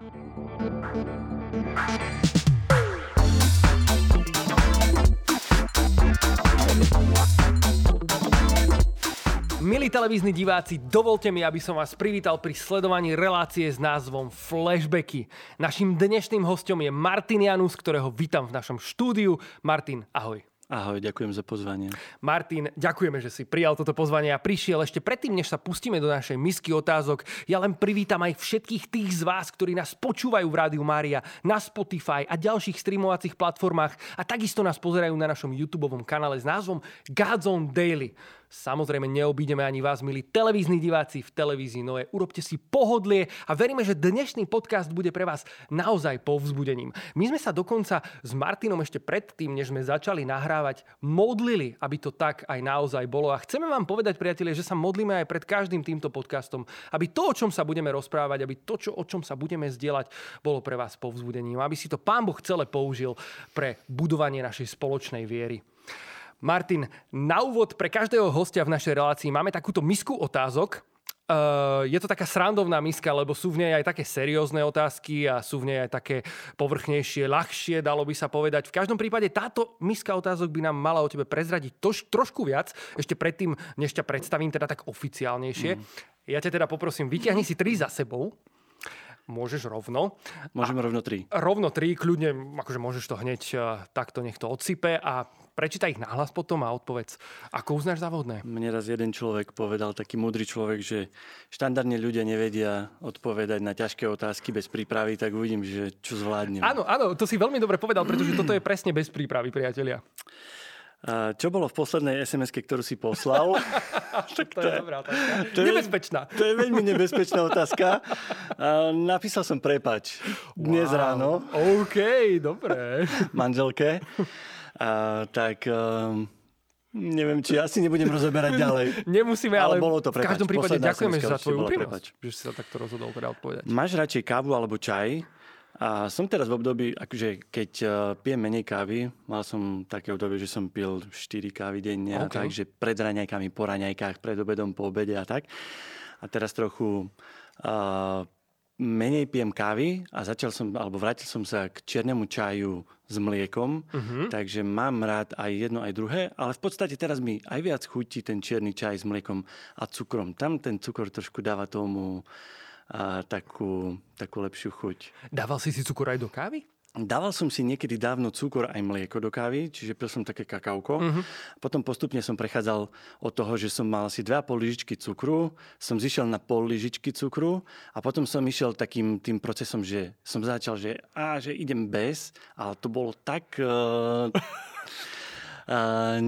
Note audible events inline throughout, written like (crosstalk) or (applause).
Milí televízni diváci, dovolte mi, aby som vás privítal pri sledovaní relácie s názvom Flashbacky. Naším dnešným hostom je Martin Janus, ktorého vítam v našom štúdiu. Martin, ahoj. Ahoj, ďakujem za pozvanie. Martin, ďakujeme, že si prijal toto pozvanie a prišiel. Ešte predtým, než sa pustíme do našej misky otázok, ja len privítam aj všetkých tých z vás, ktorí nás počúvajú v Rádiu Mária, na Spotify a ďalších streamovacích platformách a takisto nás pozerajú na našom YouTube kanále s názvom Godzone Daily. Samozrejme neobídeme ani vás, milí televízni diváci v televízii Noé. Urobte si pohodlie a veríme, že dnešný podcast bude pre vás naozaj povzbudením. My sme sa dokonca s Martinom ešte predtým, než sme začali nahrávať, modlili, aby to tak aj naozaj bolo. A chceme vám povedať, priatelia, že sa modlíme aj pred každým týmto podcastom, aby to, o čom sa budeme rozprávať, aby to, čo, o čom sa budeme zdieľať, bolo pre vás povzbudením. Aby si to Pán Boh celé použil pre budovanie našej spoločnej viery. Martin, na úvod pre každého hostia v našej relácii máme takúto misku otázok. Uh, je to taká srandovná miska, lebo sú v nej aj také seriózne otázky a sú v nej aj také povrchnejšie, ľahšie, dalo by sa povedať. V každom prípade táto miska otázok by nám mala o tebe prezradiť tož, trošku viac, ešte predtým, než ťa predstavím teda tak oficiálnejšie. Mm. Ja ťa teda poprosím, vyťahni si tri za sebou. Môžeš rovno. Môžeme rovno tri. Rovno tri, kľudne, akože môžeš to hneď uh, takto nech to odsype a prečítaj ich nahlas potom a odpovedz, ako uznáš závodné. Mne raz jeden človek povedal, taký múdry človek, že štandardne ľudia nevedia odpovedať na ťažké otázky bez prípravy, tak uvidím, že čo zvládnem. Áno, áno, to si veľmi dobre povedal, pretože toto je presne bez prípravy, priatelia. A čo bolo v poslednej sms ktorú si poslal? (laughs) to, to je dobrá otázka. To je, nebezpečná. To je veľmi nebezpečná otázka. A napísal som prepač dnes wow. ráno. OK, dobre. Manželke. A, tak... Um, Neviem, či asi nebudem rozoberať ďalej. (laughs) Nemusíme, ale, ale bolo to, prepač. v každom prípade Posledná ďakujeme za tvoju úprimnosť, že si sa takto rozhodol teda odpovedať. Máš radšej kávu alebo čaj? A som teraz v období, akože keď uh, pijem menej kávy, mal som také obdobie, že som pil 4 kávy denne, okay. takže pred raňajkami, po raňajkách, pred obedom, po obede a tak. A teraz trochu uh, menej pijem kávy a začal som, alebo vrátil som sa k čiernemu čaju s mliekom, uh-huh. takže mám rád aj jedno, aj druhé, ale v podstate teraz mi aj viac chutí ten čierny čaj s mliekom a cukrom. Tam ten cukor trošku dáva tomu a, takú, takú lepšiu chuť. Dával si si cukor aj do kávy? Dával som si niekedy dávno cukor aj mlieko do kávy, čiže pil som také kakauko. Uh-huh. Potom postupne som prechádzal od toho, že som mal asi 2,5 lyžičky cukru, som zišiel na pol lyžičky cukru a potom som išiel takým tým procesom, že som začal, že, á, že idem bez, ale to bolo tak... Uh, Uh,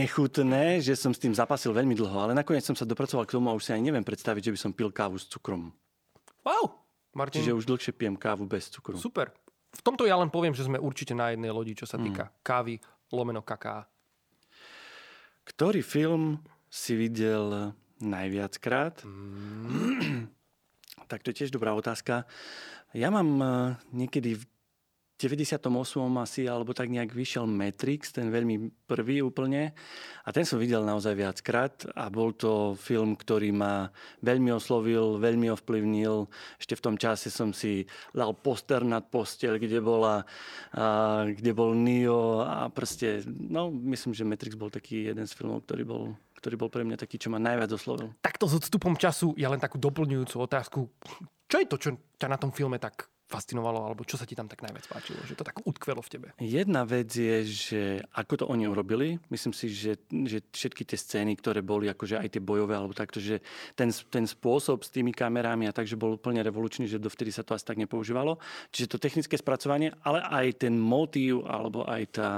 nechutné, že som s tým zapasil veľmi dlho, ale nakoniec som sa dopracoval k tomu a už si aj neviem predstaviť, že by som pil kávu s cukrom. Wow! Martin. Čiže už dlhšie pijem kávu bez cukru. Super v tomto ja len poviem, že sme určite na jednej lodi, čo sa mm. týka mm. kávy, lomeno kaká. Ktorý film si videl najviackrát? Mm. tak to je tiež dobrá otázka. Ja mám eh, niekedy 98. asi, alebo tak nejak vyšiel Matrix, ten veľmi prvý úplne. A ten som videl naozaj viackrát a bol to film, ktorý ma veľmi oslovil, veľmi ovplyvnil. Ešte v tom čase som si dal poster nad postel, kde, bola, a, kde bol Neo a proste, no myslím, že Matrix bol taký jeden z filmov, ktorý bol ktorý bol pre mňa taký, čo ma najviac oslovil. Takto s odstupom času ja len takú doplňujúcu otázku. Čo je to, čo ťa na tom filme tak fascinovalo, alebo čo sa ti tam tak najviac páčilo, že to tak utkvelo v tebe? Jedna vec je, že ako to oni urobili, myslím si, že, že všetky tie scény, ktoré boli, akože aj tie bojové, alebo takto, že ten, ten spôsob s tými kamerami a takže bol úplne revolučný, že dovtedy sa to asi tak nepoužívalo. Čiže to technické spracovanie, ale aj ten motív, alebo aj tá,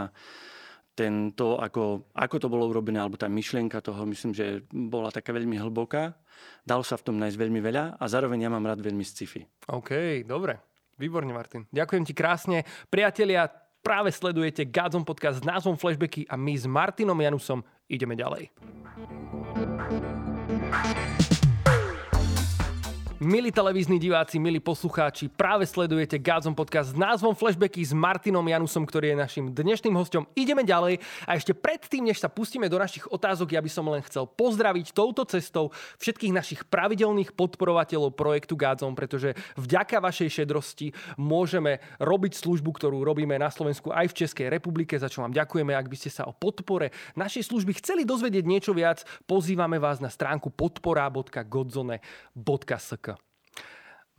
ten, to, ako, ako to bolo urobené, alebo tá myšlienka toho, myslím, že bola taká veľmi hlboká. Dalo sa v tom nájsť veľmi veľa a zároveň ja mám rád veľmi sci-fi. OK, dobre. Výborne, Martin. Ďakujem ti krásne. Priatelia, práve sledujete Godzone podcast s názvom Flashbacky a my s Martinom Janusom ideme ďalej. Milí televízni diváci, milí poslucháči, práve sledujete Gádzom podcast s názvom Flashbacky s Martinom Janusom, ktorý je našim dnešným hostom. Ideme ďalej a ešte predtým, než sa pustíme do našich otázok, ja by som len chcel pozdraviť touto cestou všetkých našich pravidelných podporovateľov projektu Gádzom, pretože vďaka vašej šedrosti môžeme robiť službu, ktorú robíme na Slovensku aj v Českej republike, za čo vám ďakujeme. Ak by ste sa o podpore našej služby chceli dozvedieť niečo viac, pozývame vás na stránku podpora.godzone.sk.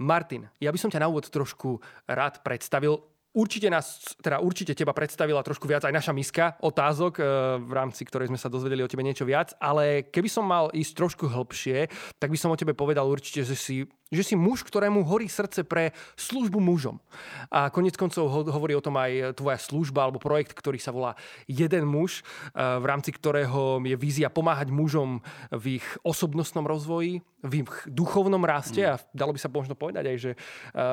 Martin, ja by som ťa na úvod trošku rád predstavil. Určite nás, teda určite teba predstavila trošku viac aj naša miska otázok, e, v rámci ktorej sme sa dozvedeli o tebe niečo viac, ale keby som mal ísť trošku hlbšie, tak by som o tebe povedal určite, že si že si muž, ktorému horí srdce pre službu mužom. A konec koncov hovorí o tom aj tvoja služba alebo projekt, ktorý sa volá Jeden muž, e, v rámci ktorého je vízia pomáhať mužom v ich osobnostnom rozvoji, v ich duchovnom raste mm. a dalo by sa možno povedať aj, že e,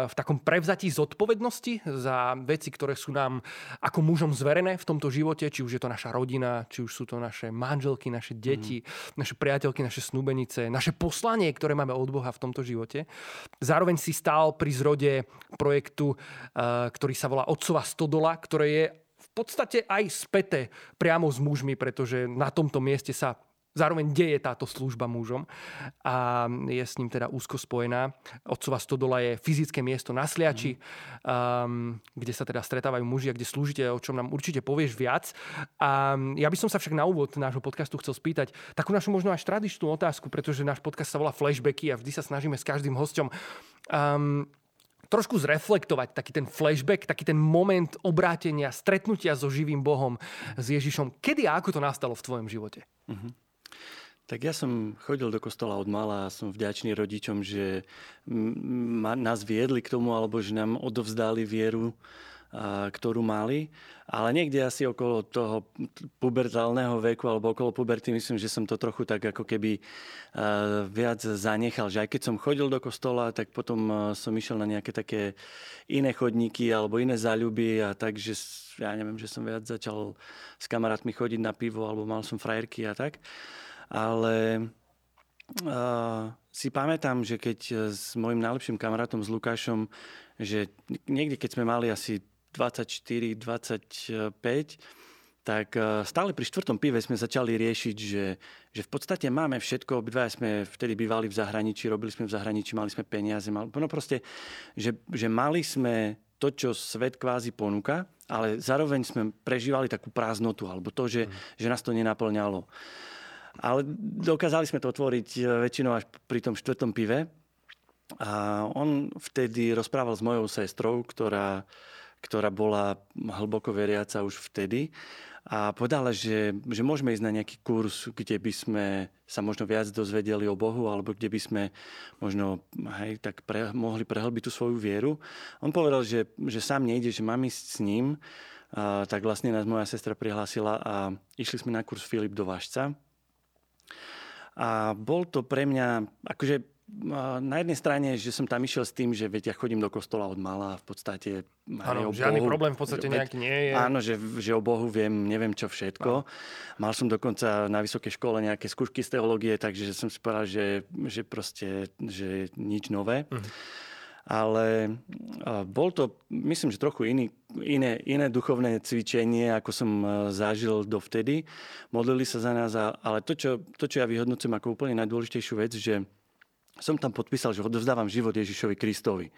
v takom prevzatí zodpovednosti za veci, ktoré sú nám ako mužom zverené v tomto živote, či už je to naša rodina, či už sú to naše manželky, naše deti, mm. naše priateľky, naše snúbenice, naše poslanie, ktoré máme od Boha v tomto živote. Zároveň si stál pri zrode projektu, eh, ktorý sa volá Otcova stodola, ktoré je v podstate aj späté priamo s mužmi, pretože na tomto mieste sa zároveň deje táto služba mužom a je s ním teda úzko spojená. Otcova stodola je fyzické miesto na Sliači, mm. um, kde sa teda stretávajú muži a kde slúžite, o čom nám určite povieš viac. A ja by som sa však na úvod nášho podcastu chcel spýtať takú našu možno až tradičnú otázku, pretože náš podcast sa volá Flashbacky a vždy sa snažíme s každým hosťom um, trošku zreflektovať taký ten flashback, taký ten moment obrátenia, stretnutia so živým Bohom, s Ježišom. Kedy a ako to nastalo v tvojom živote? Uh-huh. Tak ja som chodil do kostola od mala a som vďačný rodičom, že ma, nás viedli k tomu, alebo že nám odovzdali vieru, a, ktorú mali. Ale niekde asi okolo toho pubertálneho veku alebo okolo puberty myslím, že som to trochu tak ako keby a, viac zanechal. Že aj keď som chodil do kostola, tak potom som išiel na nejaké také iné chodníky alebo iné záľuby a takže ja neviem, že som viac začal s kamarátmi chodiť na pivo alebo mal som frajerky a tak ale uh, si pamätám, že keď s mojim najlepším kamarátom, s Lukášom, že niekde keď sme mali asi 24, 25, tak stále pri štvrtom pive sme začali riešiť, že, že v podstate máme všetko, obidva sme vtedy bývali v zahraničí, robili sme v zahraničí, mali sme peniaze, mali, no proste, že, že mali sme to, čo svet kvázi ponúka, ale zároveň sme prežívali takú prázdnotu, alebo to, že, mm. že nás to nenaplňalo. Ale dokázali sme to otvoriť e, väčšinou až pri tom štvrtom pive. A on vtedy rozprával s mojou sestrou, ktorá, ktorá bola hlboko veriaca už vtedy. A povedala, že, že môžeme ísť na nejaký kurz, kde by sme sa možno viac dozvedeli o Bohu, alebo kde by sme možno hej, tak pre, mohli prehlbiť tú svoju vieru. On povedal, že, že sám nejde, že mám ísť s ním. A, tak vlastne nás moja sestra prihlásila a išli sme na kurz Filip do Vážca a bol to pre mňa, akože na jednej strane, že som tam išiel s tým, že veď ja chodím do kostola od mala a v podstate... Áno, žiadny Bohu, problém v podstate veď, nejaký nie je. Áno, že, že o Bohu viem, neviem čo všetko. Áno. Mal som dokonca na vysokej škole nejaké skúšky z teológie, takže som si povedal, že, že proste, že nič nové. Uh-huh ale bol to, myslím, že trochu iný, iné, iné duchovné cvičenie, ako som zažil dovtedy. Modlili sa za nás, ale to, čo, to, čo ja vyhodnocujem ako úplne najdôležitejšiu vec, že som tam podpísal, že odovzdávam život Ježišovi Kristovi.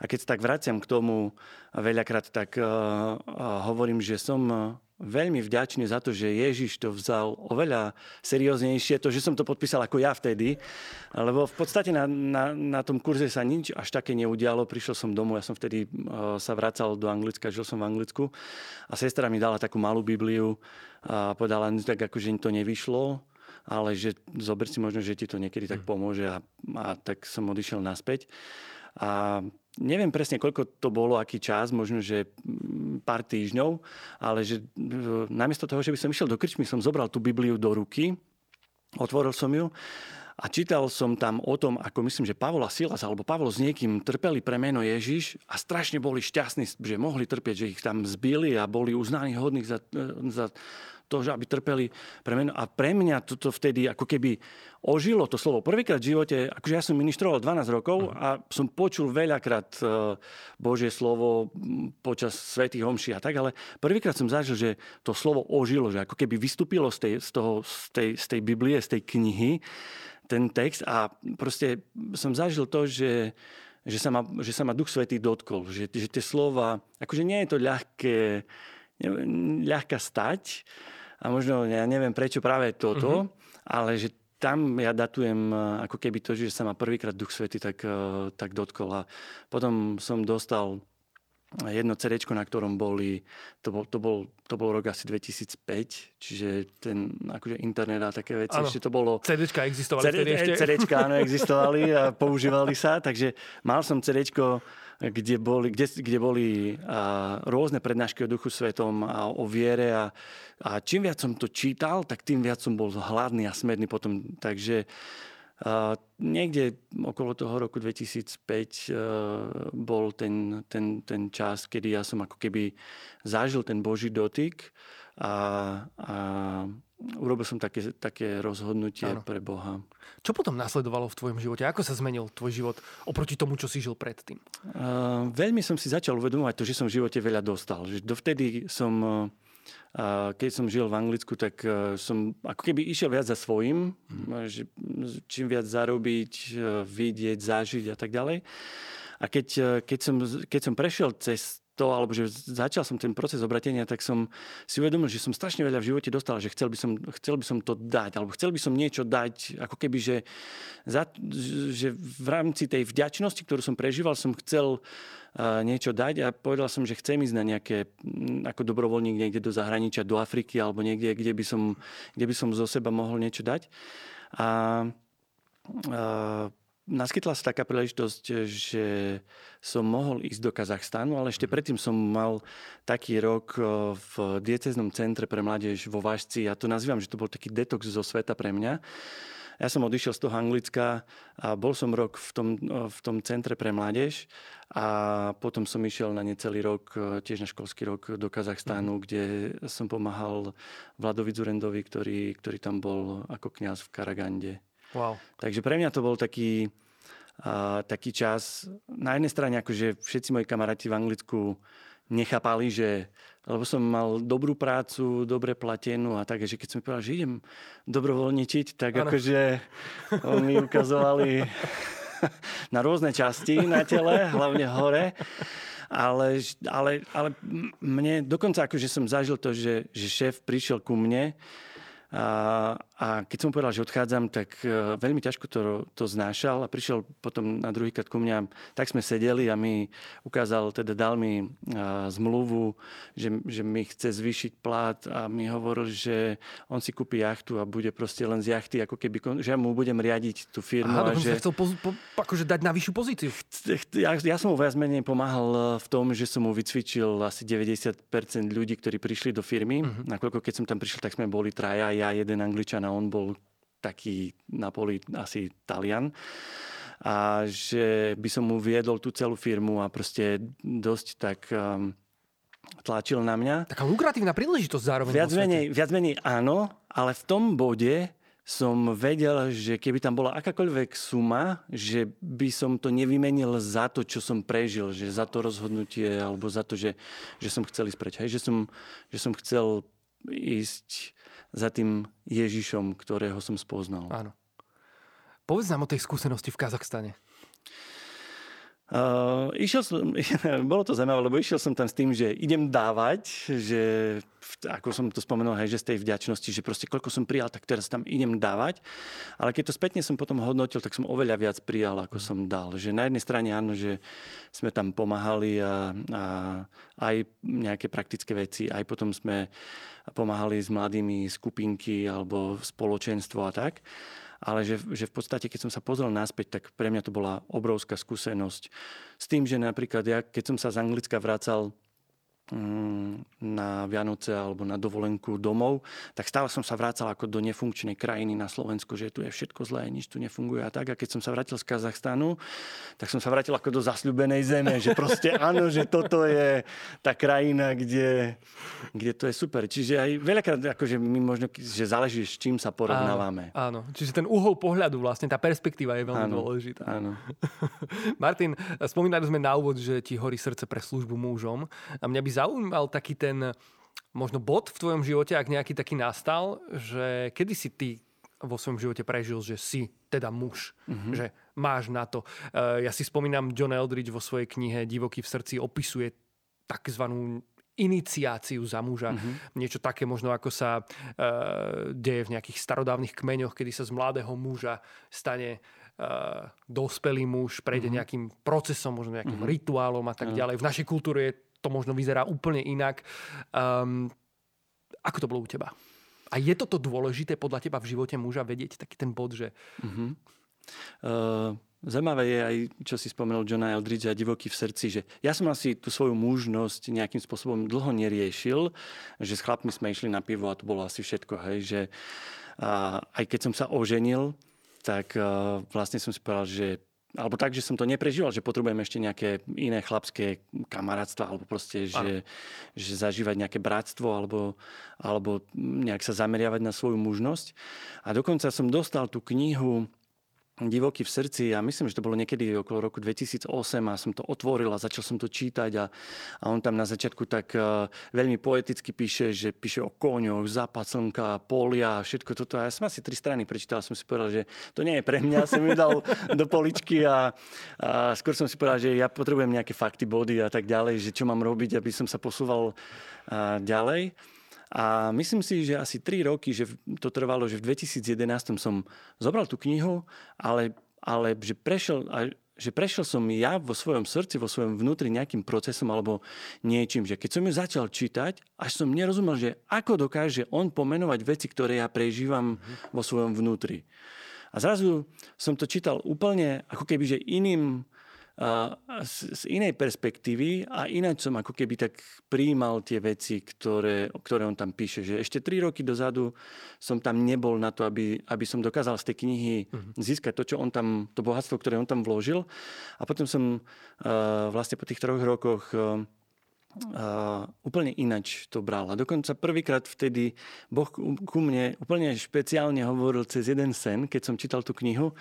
A keď sa tak vraciam k tomu veľakrát, tak uh, hovorím, že som veľmi vďačný za to, že Ježiš to vzal oveľa serióznejšie, to, že som to podpísal ako ja vtedy, lebo v podstate na, na, na tom kurze sa nič až také neudialo. Prišiel som domov, ja som vtedy uh, sa vracal do Anglicka, žil som v Anglicku a sestra mi dala takú malú Bibliu a povedala, no tak ako, že to nevyšlo, ale že zober si možno, že ti to niekedy tak pomôže a, a tak som odišiel naspäť. A neviem presne, koľko to bolo, aký čas, možno, že mm, pár týždňov, ale že namiesto toho, že by som išiel do krčmy, som zobral tú Bibliu do ruky, otvoril som ju a čítal som tam o tom, ako myslím, že Pavol a Silas alebo Pavol s niekým trpeli pre meno Ježiš a strašne boli šťastní, že mohli trpieť, že ich tam zbili a boli uznaní hodných za, za to, že aby trpeli pre meno. A pre mňa toto vtedy ako keby ožilo to slovo. Prvýkrát v živote, akože ja som ministroval 12 rokov a som počul veľakrát e, Božie slovo počas svätých homší a tak, ale prvýkrát som zažil, že to slovo ožilo, že ako keby vystúpilo z tej, z toho, z tej, z tej Biblie, z tej knihy ten text a proste som zažil to, že že sa ma, že sa ma Duch Svetý dotkol. Že, že tie slova, akože nie je to ľahké, ľahká stať a možno, ja neviem prečo práve toto, uh-huh. ale že tam ja datujem ako keby to, že sa ma prvýkrát Duch Svety tak, eh, tak dotkol. A potom som dostal jedno CD, na ktorom boli, to bol, to, bol, to bol rok asi 2005, čiže ten akože internet a také veci, ano. ešte to bolo... CDčka existovali CD, vtedy ešte? CDčka, áno, existovali a (laughs) používali sa, takže mal som CDčko, kde boli, kde, kde boli a, rôzne prednášky o Duchu Svetom a o viere a, a čím viac som to čítal, tak tým viac som bol hladný a smedný potom, takže niekde okolo toho roku 2005 uh, e, bol ten, ten, ten čas, kedy ja som ako keby zažil ten Boží dotyk a, a urobil som také, také rozhodnutie ano. pre Boha. Čo potom nasledovalo v tvojom živote? Ako sa zmenil tvoj život oproti tomu, čo si žil predtým? Uh, veľmi som si začal uvedomovať to, že som v živote veľa dostal. Že dovtedy som... Uh, a keď som žil v Anglicku, tak e, som ako keby išiel viac za svojím, mm. že čím viac zarobiť, e, vidieť, zažiť a tak ďalej. A keď, keď, som, keď som prešiel cez to, alebo že začal som ten proces obratenia, tak som si uvedomil, že som strašne veľa v živote dostal, že chcel by som, chcel by som to dať, alebo chcel by som niečo dať, ako keby, že, za, že v rámci tej vďačnosti, ktorú som prežíval, som chcel niečo dať a povedal som, že chcem ísť na nejaké, ako dobrovoľník niekde do zahraničia, do Afriky, alebo niekde, kde by som, kde by som zo seba mohol niečo dať. A uh, naskytla sa taká príležitosť, že som mohol ísť do Kazachstanu, ale ešte predtým som mal taký rok eh, v dieceznom centre pre mládež vo Vážci. Ja to nazývam, že to bol taký detox zo sveta pre mňa. Ja som odišiel z toho Anglicka a bol som rok v tom, eh, v tom centre pre mládež a potom som išiel na necelý rok, eh, tiež na školský rok do Kazachstánu, mm. kde som pomáhal Vladovi Zurendovi, ktorý, ktorý tam bol ako kňaz v Karagande. Wow. Takže pre mňa to bol taký, uh, taký čas. Na jednej strane, akože všetci moji kamaráti v Anglicku nechápali, že lebo som mal dobrú prácu, dobre platenú a tak, že keď som mi povedal, že idem dobrovoľničiť, tak ano. akože oni ukazovali (laughs) na rôzne časti na tele, hlavne hore. Ale, ale, ale mne dokonca akože som zažil to, že, že šéf prišiel ku mne a, a keď som povedal, že odchádzam, tak uh, veľmi ťažko to, to znášal a prišiel potom na druhý krát ku mňa. Tak sme sedeli a mi ukázal, teda dal mi uh, zmluvu, že, že mi chce zvýšiť plát a mi hovoril, že on si kúpi jachtu a bude proste len z jachty, ako keby, že ja mu budem riadiť tú firmu. Aha, a že... chcel po, po, akože dať na vyššiu pozíciu. Ja, ja som mu viac menej pomáhal v tom, že som mu vycvičil asi 90% ľudí, ktorí prišli do firmy. Uh-huh. Nakoľko keď som tam prišiel, tak sme boli traja, ja jeden Angličan a on bol taký na poli asi Talian a že by som mu viedol tú celú firmu a proste dosť tak um, tlačil na mňa. Taká lukratívna príležitosť zároveň. Viac menej, viac menej áno, ale v tom bode som vedel, že keby tam bola akákoľvek suma, že by som to nevymenil za to, čo som prežil, že za to rozhodnutie, alebo za to, že, že som chcel ísť preč. Hej, že, som, že som chcel ísť za tým Ježišom, ktorého som spoznal. Áno. Povedz nám o tej skúsenosti v Kazachstane. Uh, išiel som, (laughs) bolo to zaujímavé, lebo išiel som tam s tým, že idem dávať, že ako som to spomenul, hej, že z tej vďačnosti, že proste koľko som prijal, tak teraz tam idem dávať. Ale keď to spätne som potom hodnotil, tak som oveľa viac prijal, ako som dal. Že na jednej strane áno, že sme tam pomáhali a, a aj nejaké praktické veci, aj potom sme pomáhali s mladými skupinky alebo spoločenstvo a tak ale že, že v podstate, keď som sa pozrel naspäť, tak pre mňa to bola obrovská skúsenosť. S tým, že napríklad ja, keď som sa z Anglicka vracal na Vianoce alebo na dovolenku domov, tak stále som sa vrácal ako do nefunkčnej krajiny na Slovensku, že tu je všetko zlé, nič tu nefunguje a tak. A keď som sa vrátil z Kazachstanu, tak som sa vrátil ako do zasľubenej zeme, že proste (laughs) áno, že toto je tá krajina, kde, kde to je super. Čiže aj veľakrát akože my možno, že záleží, s čím sa porovnávame. Áno, áno. čiže ten uhol pohľadu vlastne, tá perspektíva je veľmi Áno, dôležitá. áno. (laughs) Martin, spomínali sme na úvod, že ti horí srdce pre službu mužom. A mňa by zaujímal taký ten možno bod v tvojom živote, ak nejaký taký nastal, že kedy si ty vo svojom živote prežil, že si teda muž, mm-hmm. že máš na to. E, Ja si spomínam, John Eldridge vo svojej knihe Divoký v srdci opisuje takzvanú iniciáciu za muža. Mhm. Niečo také možno ako sa e, deje v nejakých starodávnych kmeňoch, kedy sa z mladého muža stane e, dospelý muž, prejde Mhm. nejakým procesom, možno nejakým rituálom a tak ďalej. V našej kultúre je to možno vyzerá úplne inak. Um, ako to bolo u teba? A je toto dôležité podľa teba v živote muža vedieť taký ten bod, že Uh, Zaujímavé je aj, čo si spomenul Johna Eldridge a Divoký v srdci, že ja som asi tú svoju mužnosť nejakým spôsobom dlho neriešil, že s chlapmi sme išli na pivo a to bolo asi všetko, hej, že a, aj keď som sa oženil, tak a, vlastne som si povedal, že alebo tak, že som to neprežíval, že potrebujem ešte nejaké iné chlapské kamarátstva, alebo proste, že, že zažívať nejaké bratstvo, alebo, alebo nejak sa zameriavať na svoju mužnosť. A dokonca som dostal tú knihu Divoký v srdci a myslím, že to bolo niekedy okolo roku 2008 a som to otvoril a začal som to čítať a, a on tam na začiatku tak uh, veľmi poeticky píše, že píše o koňoch, západ slnka, polia všetko toto. A ja som asi tri strany prečítal a som si povedal, že to nie je pre mňa, som mi dal do poličky a, a skôr som si povedal, že ja potrebujem nejaké fakty, body a tak ďalej, že čo mám robiť, aby som sa posúval uh, ďalej. A myslím si, že asi 3 roky, že to trvalo, že v 2011 som zobral tú knihu, ale, ale že, prešiel, že prešiel som ja vo svojom srdci, vo svojom vnútri nejakým procesom alebo niečím, že keď som ju začal čítať, až som nerozumel, že ako dokáže on pomenovať veci, ktoré ja prežívam vo svojom vnútri. A zrazu som to čítal úplne ako keby, že iným z, z inej perspektívy a ináč som ako keby tak prijímal tie veci, ktoré, ktoré on tam píše. Že ešte tri roky dozadu som tam nebol na to, aby, aby som dokázal z tej knihy získať to, čo on tam, to bohatstvo, ktoré on tam vložil. A potom som uh, vlastne po tých troch rokoch uh, uh, úplne inač to bral. A dokonca prvýkrát vtedy Boh ku ku mne úplne špeciálne hovoril cez jeden sen, keď som čítal tú knihu.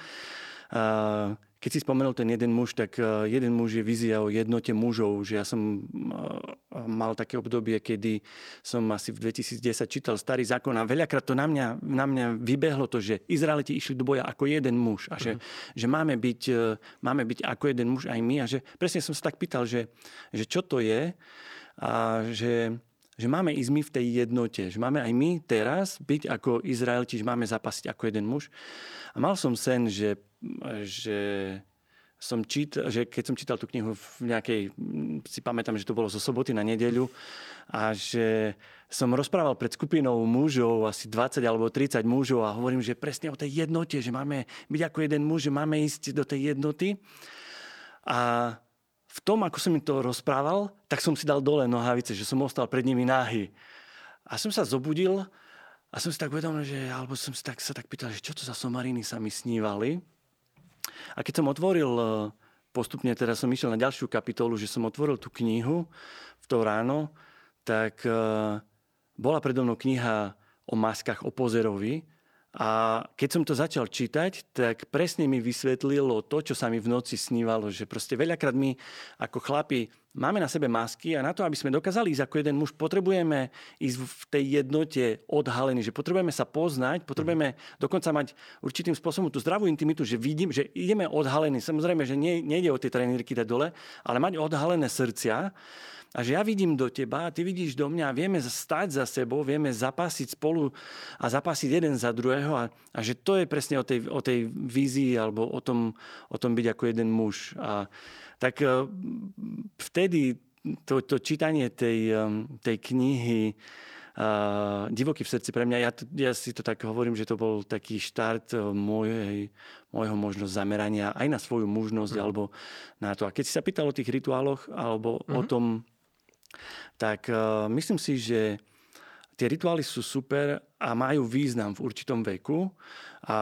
Uh, keď si spomenul ten jeden muž, tak uh, jeden muž je vízia o jednote mužov, že ja som uh, mal také obdobie, kedy som asi v 2010 čítal starý zákon a veľakrát to na mňa, na mňa vybehlo to, že Izraeliti išli do boja ako jeden muž a že, že máme, byť, máme byť ako jeden muž aj my a že presne som sa tak pýtal, že, že čo to je a že že máme ísť my v tej jednote, že máme aj my teraz byť ako Izraelti, že máme zapasiť ako jeden muž. A mal som sen, že, že som čítal, že keď som čítal tú knihu v nejakej, si pamätám, že to bolo zo soboty na nedeľu a že som rozprával pred skupinou mužov, asi 20 alebo 30 mužov a hovorím, že presne o tej jednote, že máme byť ako jeden muž, že máme ísť do tej jednoty. A v tom, ako som im to rozprával, tak som si dal dole nohavice, že som ostal pred nimi náhy. A som sa zobudil a som si tak uvedomil, že, alebo som si tak, sa tak pýtal, že čo to za somariny sa mi snívali. A keď som otvoril, eh, postupne teraz som išiel na ďalšiu kapitolu, že som otvoril tú knihu v to ráno, tak eh, bola predo mnou kniha o maskách, o pozerovi. A keď som to začal čítať, tak presne mi vysvetlilo to, čo sa mi v noci snívalo, že proste veľakrát my ako chlapi máme na sebe masky a na to, aby sme dokázali ísť ako jeden muž, potrebujeme ísť v tej jednote odhalení, že potrebujeme sa poznať, potrebujeme dokonca mať určitým spôsobom tú zdravú intimitu, že vidím, že ideme odhalení. Samozrejme, že nie, nejde o tie trenírky dať dole, ale mať odhalené srdcia a že ja vidím do teba, ty vidíš do mňa, vieme stať za sebou, vieme zapasiť spolu a zapasiť jeden za druhého a, a že to je presne o tej, o tej vízii alebo o tom, o tom byť ako jeden muž. A, tak eh, vtedy to, to čítanie tej, eh, tej knihy uh, Divoký v srdci pre mňa, ja, ja si to tak hovorím, že to bol taký štart eh, mojej, môjho možnosť zamerania aj na svoju mužnosť mm. alebo na to. A keď si sa pýtal o tých rituáloch alebo mm. o tom, tak uh, myslím si, že tie rituály sú super a majú význam v určitom veku. A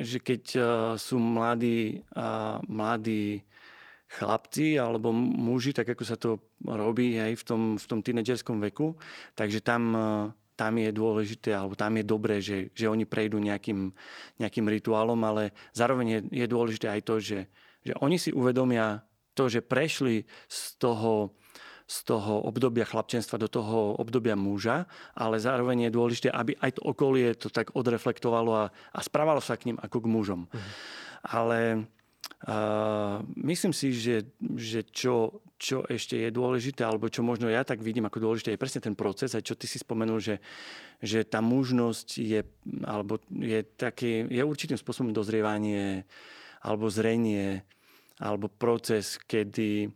že keď uh, sú mladí, uh, mladí chlapci alebo muži, tak ako sa to robí aj v tom, v tom tínedžerskom veku, takže tam uh, tam je dôležité, alebo tam je dobré, že, že oni prejdú nejakým, nejakým rituálom, ale zároveň je, je dôležité aj to, že, že oni si uvedomia to, že prešli z toho, z toho obdobia chlapčenstva do toho obdobia muža, ale zároveň je dôležité, aby aj to okolie to tak odreflektovalo a, a správalo sa k ním ako k mužom. Mhm. Ale uh, myslím si, že, že čo, čo ešte je dôležité, alebo čo možno ja tak vidím ako dôležité, je presne ten proces, aj čo ty si spomenul, že, že tá mužnosť je, alebo je, taký, je určitým spôsobom dozrievanie alebo zrenie alebo proces, kedy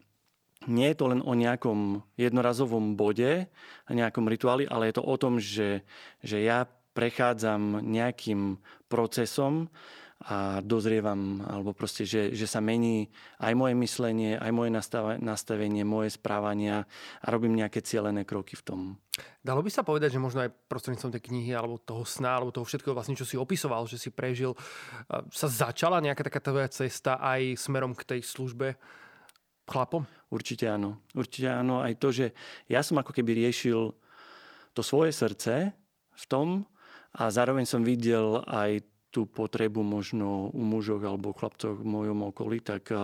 nie je to len o nejakom jednorazovom bode, nejakom rituáli, ale je to o tom, že, že ja prechádzam nejakým procesom a dozrievam, alebo proste, že, že sa mení aj moje myslenie, aj moje nastavenie, moje správania a robím nejaké cieľené kroky v tom. Dalo by sa povedať, že možno aj prostredníctvom tej knihy alebo toho sna, alebo toho všetkého vlastne, čo si opisoval, že si prežil, sa začala nejaká taká tvoja cesta aj smerom k tej službe chlapom? Určite áno. Určite áno. Aj to, že ja som ako keby riešil to svoje srdce v tom a zároveň som videl aj tú potrebu možno u mužoch alebo chlapcoch v mojom okolí, tak,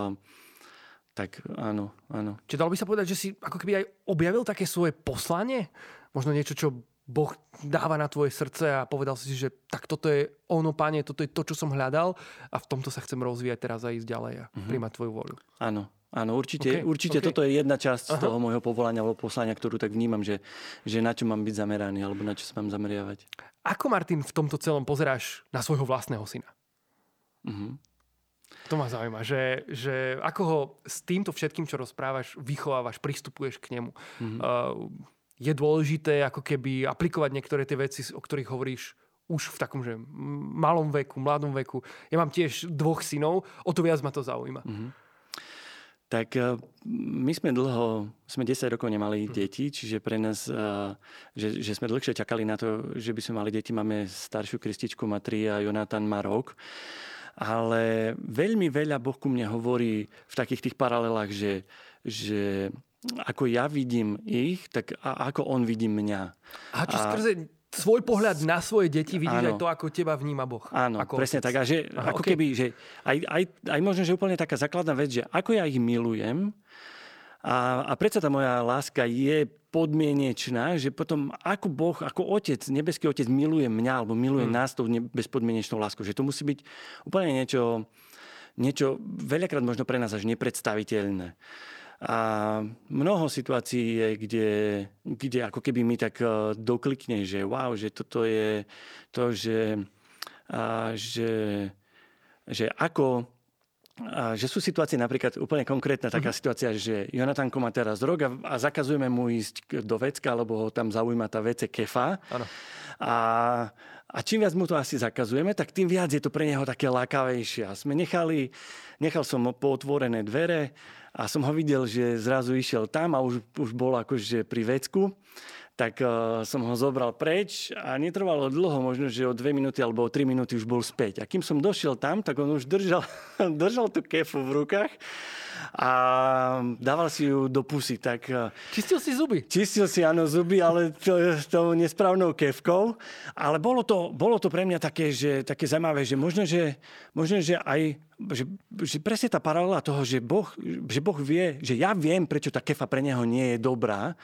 tak áno, áno. Čiže dalo by sa povedať, že si ako keby aj objavil také svoje poslanie? Možno niečo, čo Boh dáva na tvoje srdce a povedal si, že tak toto je ono, páne, toto je to, čo som hľadal a v tomto sa chcem rozvíjať teraz a ísť ďalej a mm-hmm. príjmať tvoju voľu. Áno, Áno, určite, okay, okay. toto je jedna časť Aha. toho môjho povolania alebo poslania, ktorú tak vnímam, že, že na čo mám byť zameraný alebo na čo sa mám zameriavať. Ako, Martin, v tomto celom pozeráš na svojho vlastného syna? Uh-huh. To ma zaujíma, že, že ako ho s týmto všetkým, čo rozprávaš, vychovávaš, pristupuješ k nemu. Uh-huh. Uh, je dôležité ako keby aplikovať niektoré tie veci, o ktorých hovoríš už v takom, že malom veku, mladom veku. Ja mám tiež dvoch synov, o to viac ma to zaujíma. Uh-huh. Tak eh, my sme dlho, sme 10 rokov nemali hm. deti, čiže pre nás, eh, že, že sme dlhšie čakali na to, že by sme mali deti. Máme staršiu Krističku, má 3 a Jonathan má rok. Ale veľmi veľa Boh ku mne hovorí v takých tých paralelách, že, že ako ja vidím ich, tak a ako on vidí mňa. A čo skrze svoj pohľad na svoje deti vidíš áno. aj to, ako teba vníma Boh. Áno, ako presne otec. tak. A že, Aha, ako okay. keby, že aj, aj, aj možno, že úplne taká základná vec, že ako ja ich milujem a, a predsa tá moja láska je podmienečná, že potom ako Boh, ako Otec, nebeský Otec miluje mňa alebo miluje hmm. nás tou bezpodmienečnou láskou. Že to musí byť úplne niečo, niečo veľakrát možno pre nás až nepredstaviteľné. A mnoho situácií je, kde, kde ako keby mi tak e, doklikne, že wow, že toto je to, že, a, že, že ako a že sú situácie napríklad úplne konkrétna taká uh-huh. situácia, že Jonatanko má teraz rok a, a zakazujeme mu ísť do vecka, lebo ho tam zaujíma tá vece kefa. Ano. A, a čím viac mu to asi zakazujeme, tak tým viac je to pre neho také lákavejšie. A sme nechali, nechal som pootvorené dvere a som ho videl, že zrazu išiel tam a už, už bol akože pri vecku tak uh, som ho zobral preč a netrvalo dlho, možno, že o dve minúty alebo o tri minúty už bol späť. A kým som došiel tam, tak on už držal, (laughs) držal tú kefu v rukách a dával si ju do pusy. Tak, uh, čistil si zuby? Čistil si, áno, zuby, ale to, tou nesprávnou kevkou. Ale bolo to, bolo to pre mňa také, že, také zaujímavé, že možno, že, možno, že aj že, že presne tá paralela toho, že boh, že boh vie, že ja viem, prečo tá kefa pre neho nie je dobrá,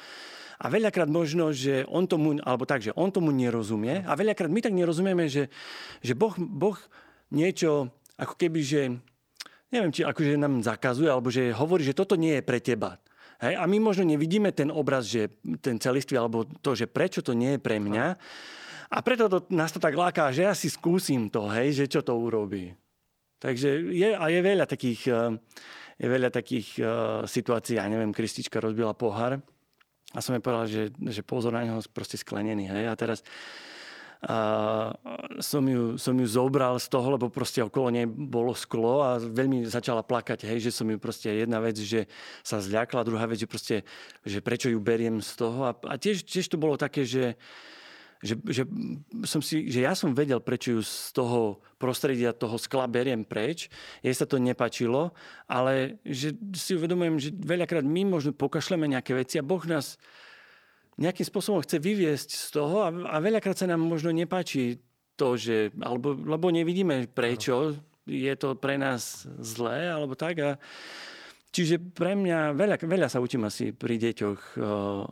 a veľakrát možno, že on tomu, alebo tak, že on tomu nerozumie a veľakrát my tak nerozumieme, že, že boh, boh niečo ako keby, že neviem, či akože nám zakazuje, alebo že hovorí, že toto nie je pre teba. Hej? A my možno nevidíme ten obraz, že ten celistvý, alebo to, že prečo to nie je pre mňa. A preto to, nás to tak láka, že ja si skúsim to, hej, že čo to urobí. Takže je, a je veľa takých, eh, je veľa takých uh, situácií, ja neviem, Kristička rozbila pohár a som jej povedal, že, že pozor na neho proste sklenený. Hej? A teraz som ju, som ju zobral z toho, lebo proste okolo nej bolo sklo a veľmi začala plakať, hej, že som ju proste jedna vec, že sa zľakla, druhá vec, že proste, že prečo ju beriem z toho a, a tiež, tiež to bolo také, že že, že, som si, že ja som vedel, prečo ju z toho prostredia toho skla beriem preč. Jej sa to nepačilo, ale že si uvedomujem, že veľakrát my možno pokašleme nejaké veci a Boh nás nejakým spôsobom chce vyviesť z toho a, a veľakrát sa nám možno nepáči to, že, alebo, lebo nevidíme prečo, je to pre nás zlé, alebo tak. A, Čiže pre mňa veľa, veľa sa učím asi pri deťoch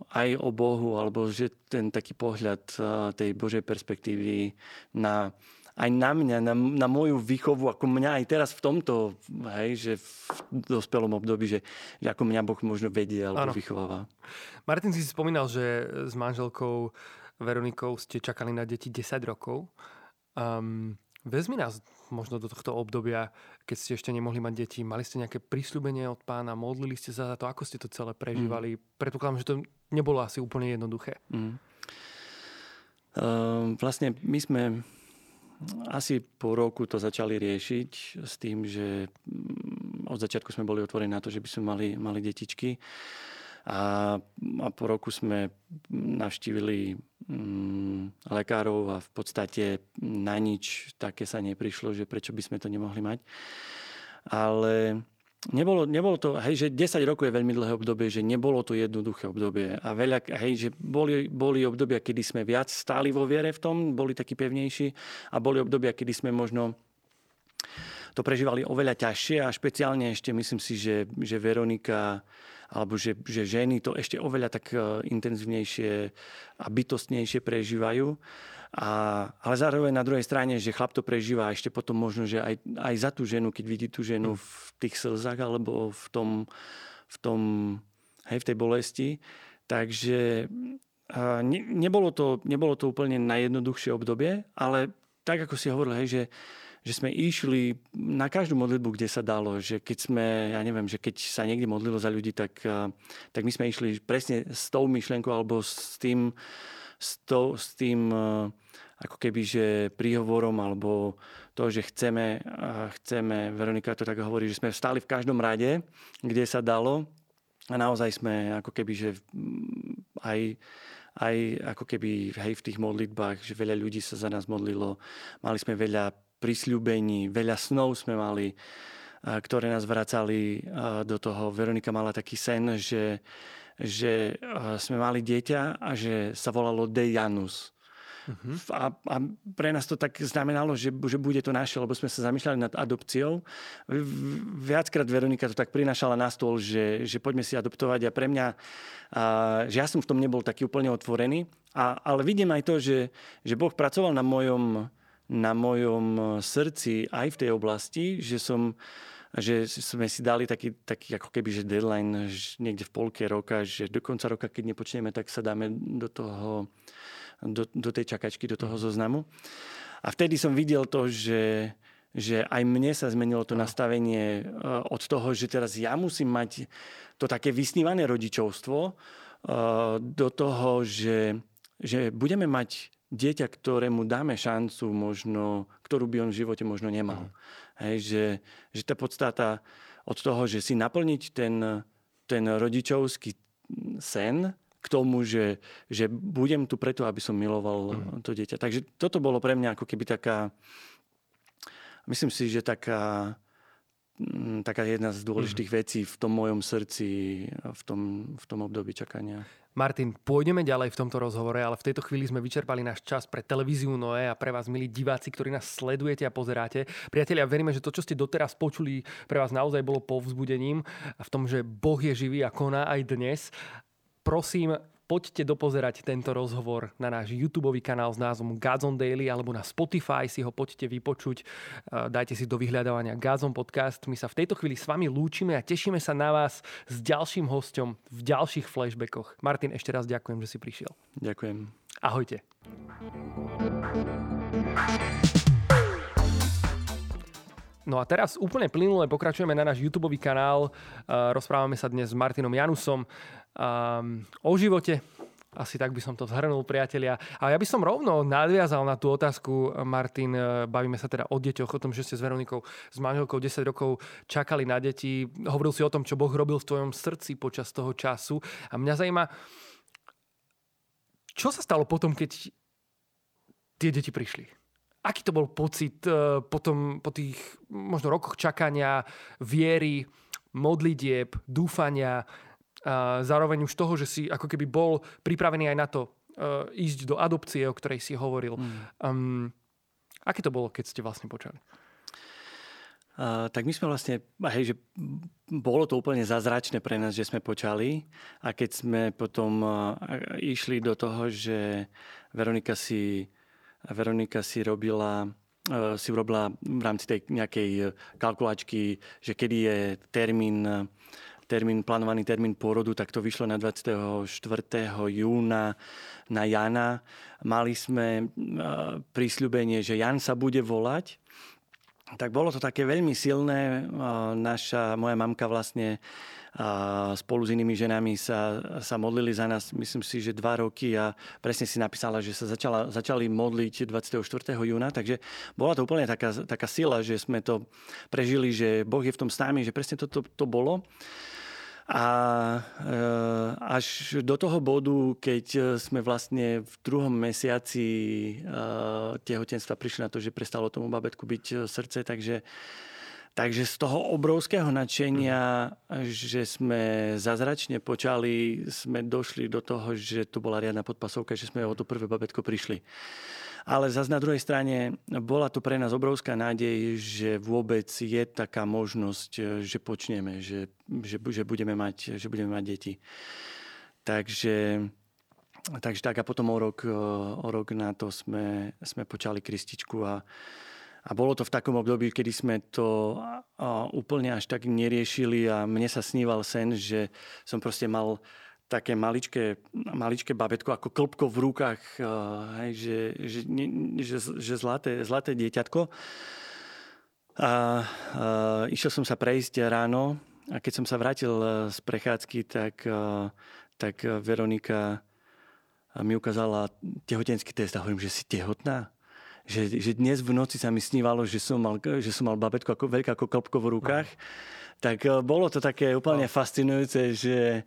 aj o Bohu, alebo že ten taký pohľad tej Božej perspektívy na, aj na mňa, na, na moju výchovu, ako mňa aj teraz v tomto, hej, že v dospelom období, že, že ako mňa Boh možno vedie alebo ano. vychováva. Martin si spomínal, že s manželkou Veronikou ste čakali na deti 10 rokov. Um, vezmi nás možno do tohto obdobia, keď ste ešte nemohli mať deti? Mali ste nejaké prísľubenie od pána? Modlili ste sa za to? Ako ste to celé prežívali? Mm. Predpokladám, že to nebolo asi úplne jednoduché. Mm. Uh, vlastne my sme asi po roku to začali riešiť s tým, že mm, od začiatku sme boli otvorení na to, že by sme mali, mali detičky. A, a po roku sme navštívili mm, lekárov a v podstate na nič také sa neprišlo, že prečo by sme to nemohli mať. Ale nebolo, nebolo to, hej, že 10 rokov je veľmi dlhé obdobie, že nebolo to jednoduché obdobie. A veľa, hej, že boli, boli obdobia, kedy sme viac stáli vo viere v tom, boli takí pevnejší a boli obdobia, kedy sme možno to prežívali oveľa ťažšie a špeciálne ešte myslím si, že, že Veronika alebo že, že ženy to ešte oveľa tak e, intenzívnejšie a bytostnejšie prežívajú. A, ale zároveň na druhej strane, že chlap to prežíva a ešte potom možno, že aj, aj za tú ženu, keď vidí tú ženu v tých slzách alebo v tom, v tom hej, v tej bolesti. Takže ne, nebolo, to, nebolo to úplne najjednoduchšie obdobie, ale tak, ako si hovoril, hej, že že sme išli na každú modlitbu, kde sa dalo. Že keď sme, ja neviem, že keď sa niekde modlilo za ľudí, tak, tak my sme išli presne s tou myšlienkou alebo s tým, s, to, s tým eh, ako keby, že príhovorom alebo to, že chceme, chceme, Veronika to tak hovorí, že sme vstali v každom rade, kde sa dalo a naozaj sme ako keby, že aj aj ako keby hej, v tých modlitbách, že veľa ľudí sa za nás modlilo. Mali sme veľa prisľúbení, veľa snov sme mali, ktoré nás vracali do toho. Veronika mala taký sen, že, že sme mali dieťa a že sa volalo Dejanus. Uh-huh. A, a pre nás to tak znamenalo, že, že bude to naše, lebo sme sa zamýšľali nad adopciou. Viackrát Veronika to tak prinašala na stôl, že, že poďme si adoptovať a pre mňa, a, že ja som v tom nebol taký úplne otvorený, a, ale vidím aj to, že, že Boh pracoval na mojom na mojom eh, srdci aj v tej oblasti, že som že sme si dali taký, taký ako keby, že deadline že niekde v polke roka, že do konca roka, keď nepočneme, tak sa dáme do toho, do, do tej čakačky, do toho zoznamu. A vtedy som videl to, že, že aj mne sa zmenilo to nastavenie eh, od toho, že teraz ja musím mať to také vysnívané rodičovstvo eh, do toho, že, že budeme mať dieťa, ktorému dáme šancu, možno, ktorú by on v živote možno nemal. Mm. Hej, že, že tá podstata od toho, že si naplniť ten, ten rodičovský sen k tomu, že, že budem tu preto, aby som miloval mm. to dieťa. Takže toto bolo pre mňa ako keby taká, myslím si, že taká, taká jedna z dôležitých mm. vecí v tom mojom srdci, v tom, v tom období čakania. Martin, pôjdeme ďalej v tomto rozhovore, ale v tejto chvíli sme vyčerpali náš čas pre televíziu Noé a pre vás, milí diváci, ktorí nás sledujete a pozeráte. Priatelia, veríme, že to, čo ste doteraz počuli, pre vás naozaj bolo povzbudením v tom, že Boh je živý a koná aj dnes. Prosím, poďte dopozerať tento rozhovor na náš YouTube kanál s názvom Gazon Daily alebo na Spotify si ho poďte vypočuť. Dajte si do vyhľadávania Gazon Podcast. My sa v tejto chvíli s vami lúčime a tešíme sa na vás s ďalším hostom v ďalších flashbackoch. Martin, ešte raz ďakujem, že si prišiel. Ďakujem. Ahojte. No a teraz úplne plynule pokračujeme na náš YouTube kanál. Rozprávame sa dnes s Martinom Janusom o živote, Asi tak by som to zhrnul, priatelia. A ja by som rovno nadviazal na tú otázku, Martin. Bavíme sa teda o deťoch, o tom, že ste s Veronikou, s manželkou 10 rokov čakali na deti. Hovoril si o tom, čo Boh robil v tvojom srdci počas toho času. A mňa zaujíma, čo sa stalo potom, keď tie deti prišli? Aký to bol pocit eh, potom, po tých možno rokoch čakania, viery, modlitieb, dúfania, a zároveň už toho, že si ako keby bol pripravený aj na to uh, ísť do adopcie, o ktorej si hovoril. Mm. Um, aké to bolo, keď ste vlastne počali? Uh, tak my sme vlastne, hej, že bolo to úplne zázračné pre nás, že sme počali a keď sme potom uh, išli do toho, že Veronika si, Veronika si robila si urobila v rámci tej nejakej kalkulačky, že kedy je termín termín, plánovaný termín pôrodu, tak to vyšlo na 24. júna na Jana. Mali sme e, prísľubenie, že Jan sa bude volať. Tak bolo to také veľmi silné. E, naša, moja mamka vlastne a spolu s inými ženami sa, sa modlili za nás, myslím si, že dva roky a presne si napísala, že sa začala, začali modliť 24. júna, takže bola to úplne taká, taká sila, že sme to prežili, že Boh je v tom s nami, že presne toto to, to bolo. A e, až do toho bodu, keď sme vlastne v druhom mesiaci e, tehotenstva prišli na to, že prestalo tomu babetku byť e, srdce, takže Takže z toho obrovského nadšenia, že sme zazračne počali, sme došli do toho, že to bola riadna podpasovka, že sme o to prvé babetko prišli. Ale zase na druhej strane bola to pre nás obrovská nádej, že vôbec je taká možnosť, že počneme, že, že, že, budeme, mať, že budeme mať deti. Takže, takže tak a potom o rok, o rok na to sme, sme počali Krističku a, a bolo to v takom období, kedy sme to úplne až tak neriešili a mne sa sníval sen, že som proste mal také maličké, maličké babetko ako klopko v rukách, hej, že, že, že, že zlaté, zlaté dieťatko. A, a išiel som sa prejsť ráno a keď som sa vrátil eh, z prechádzky, tak, eh, tak Veronika mi ukázala tehotenský test a hovorím, že si tehotná. Že, že dnes v noci sa mi snívalo, že som mal, že som mal babetko ako, veľké ako klopko v rukách. No. Tak bolo to také úplne no. fascinujúce, že,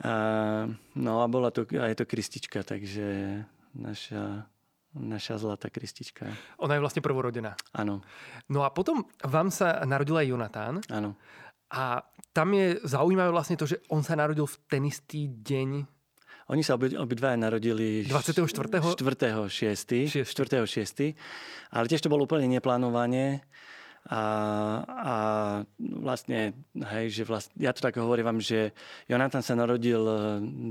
a, no a bola to, a je to Kristička, takže naša, naša zlatá Kristička. Ona je vlastne prvorodená. Áno. No a potom vám sa narodil aj Jonatán. Áno. A tam je zaujímavé vlastne to, že on sa narodil v ten istý deň oni sa obi, obidvaja narodili 24. 4. 6. 4. 6. Ale tiež to bolo úplne neplánovanie. A, a vlastne, hej, že vlast, ja to tak hovorím vám, že Jonathan sa narodil e,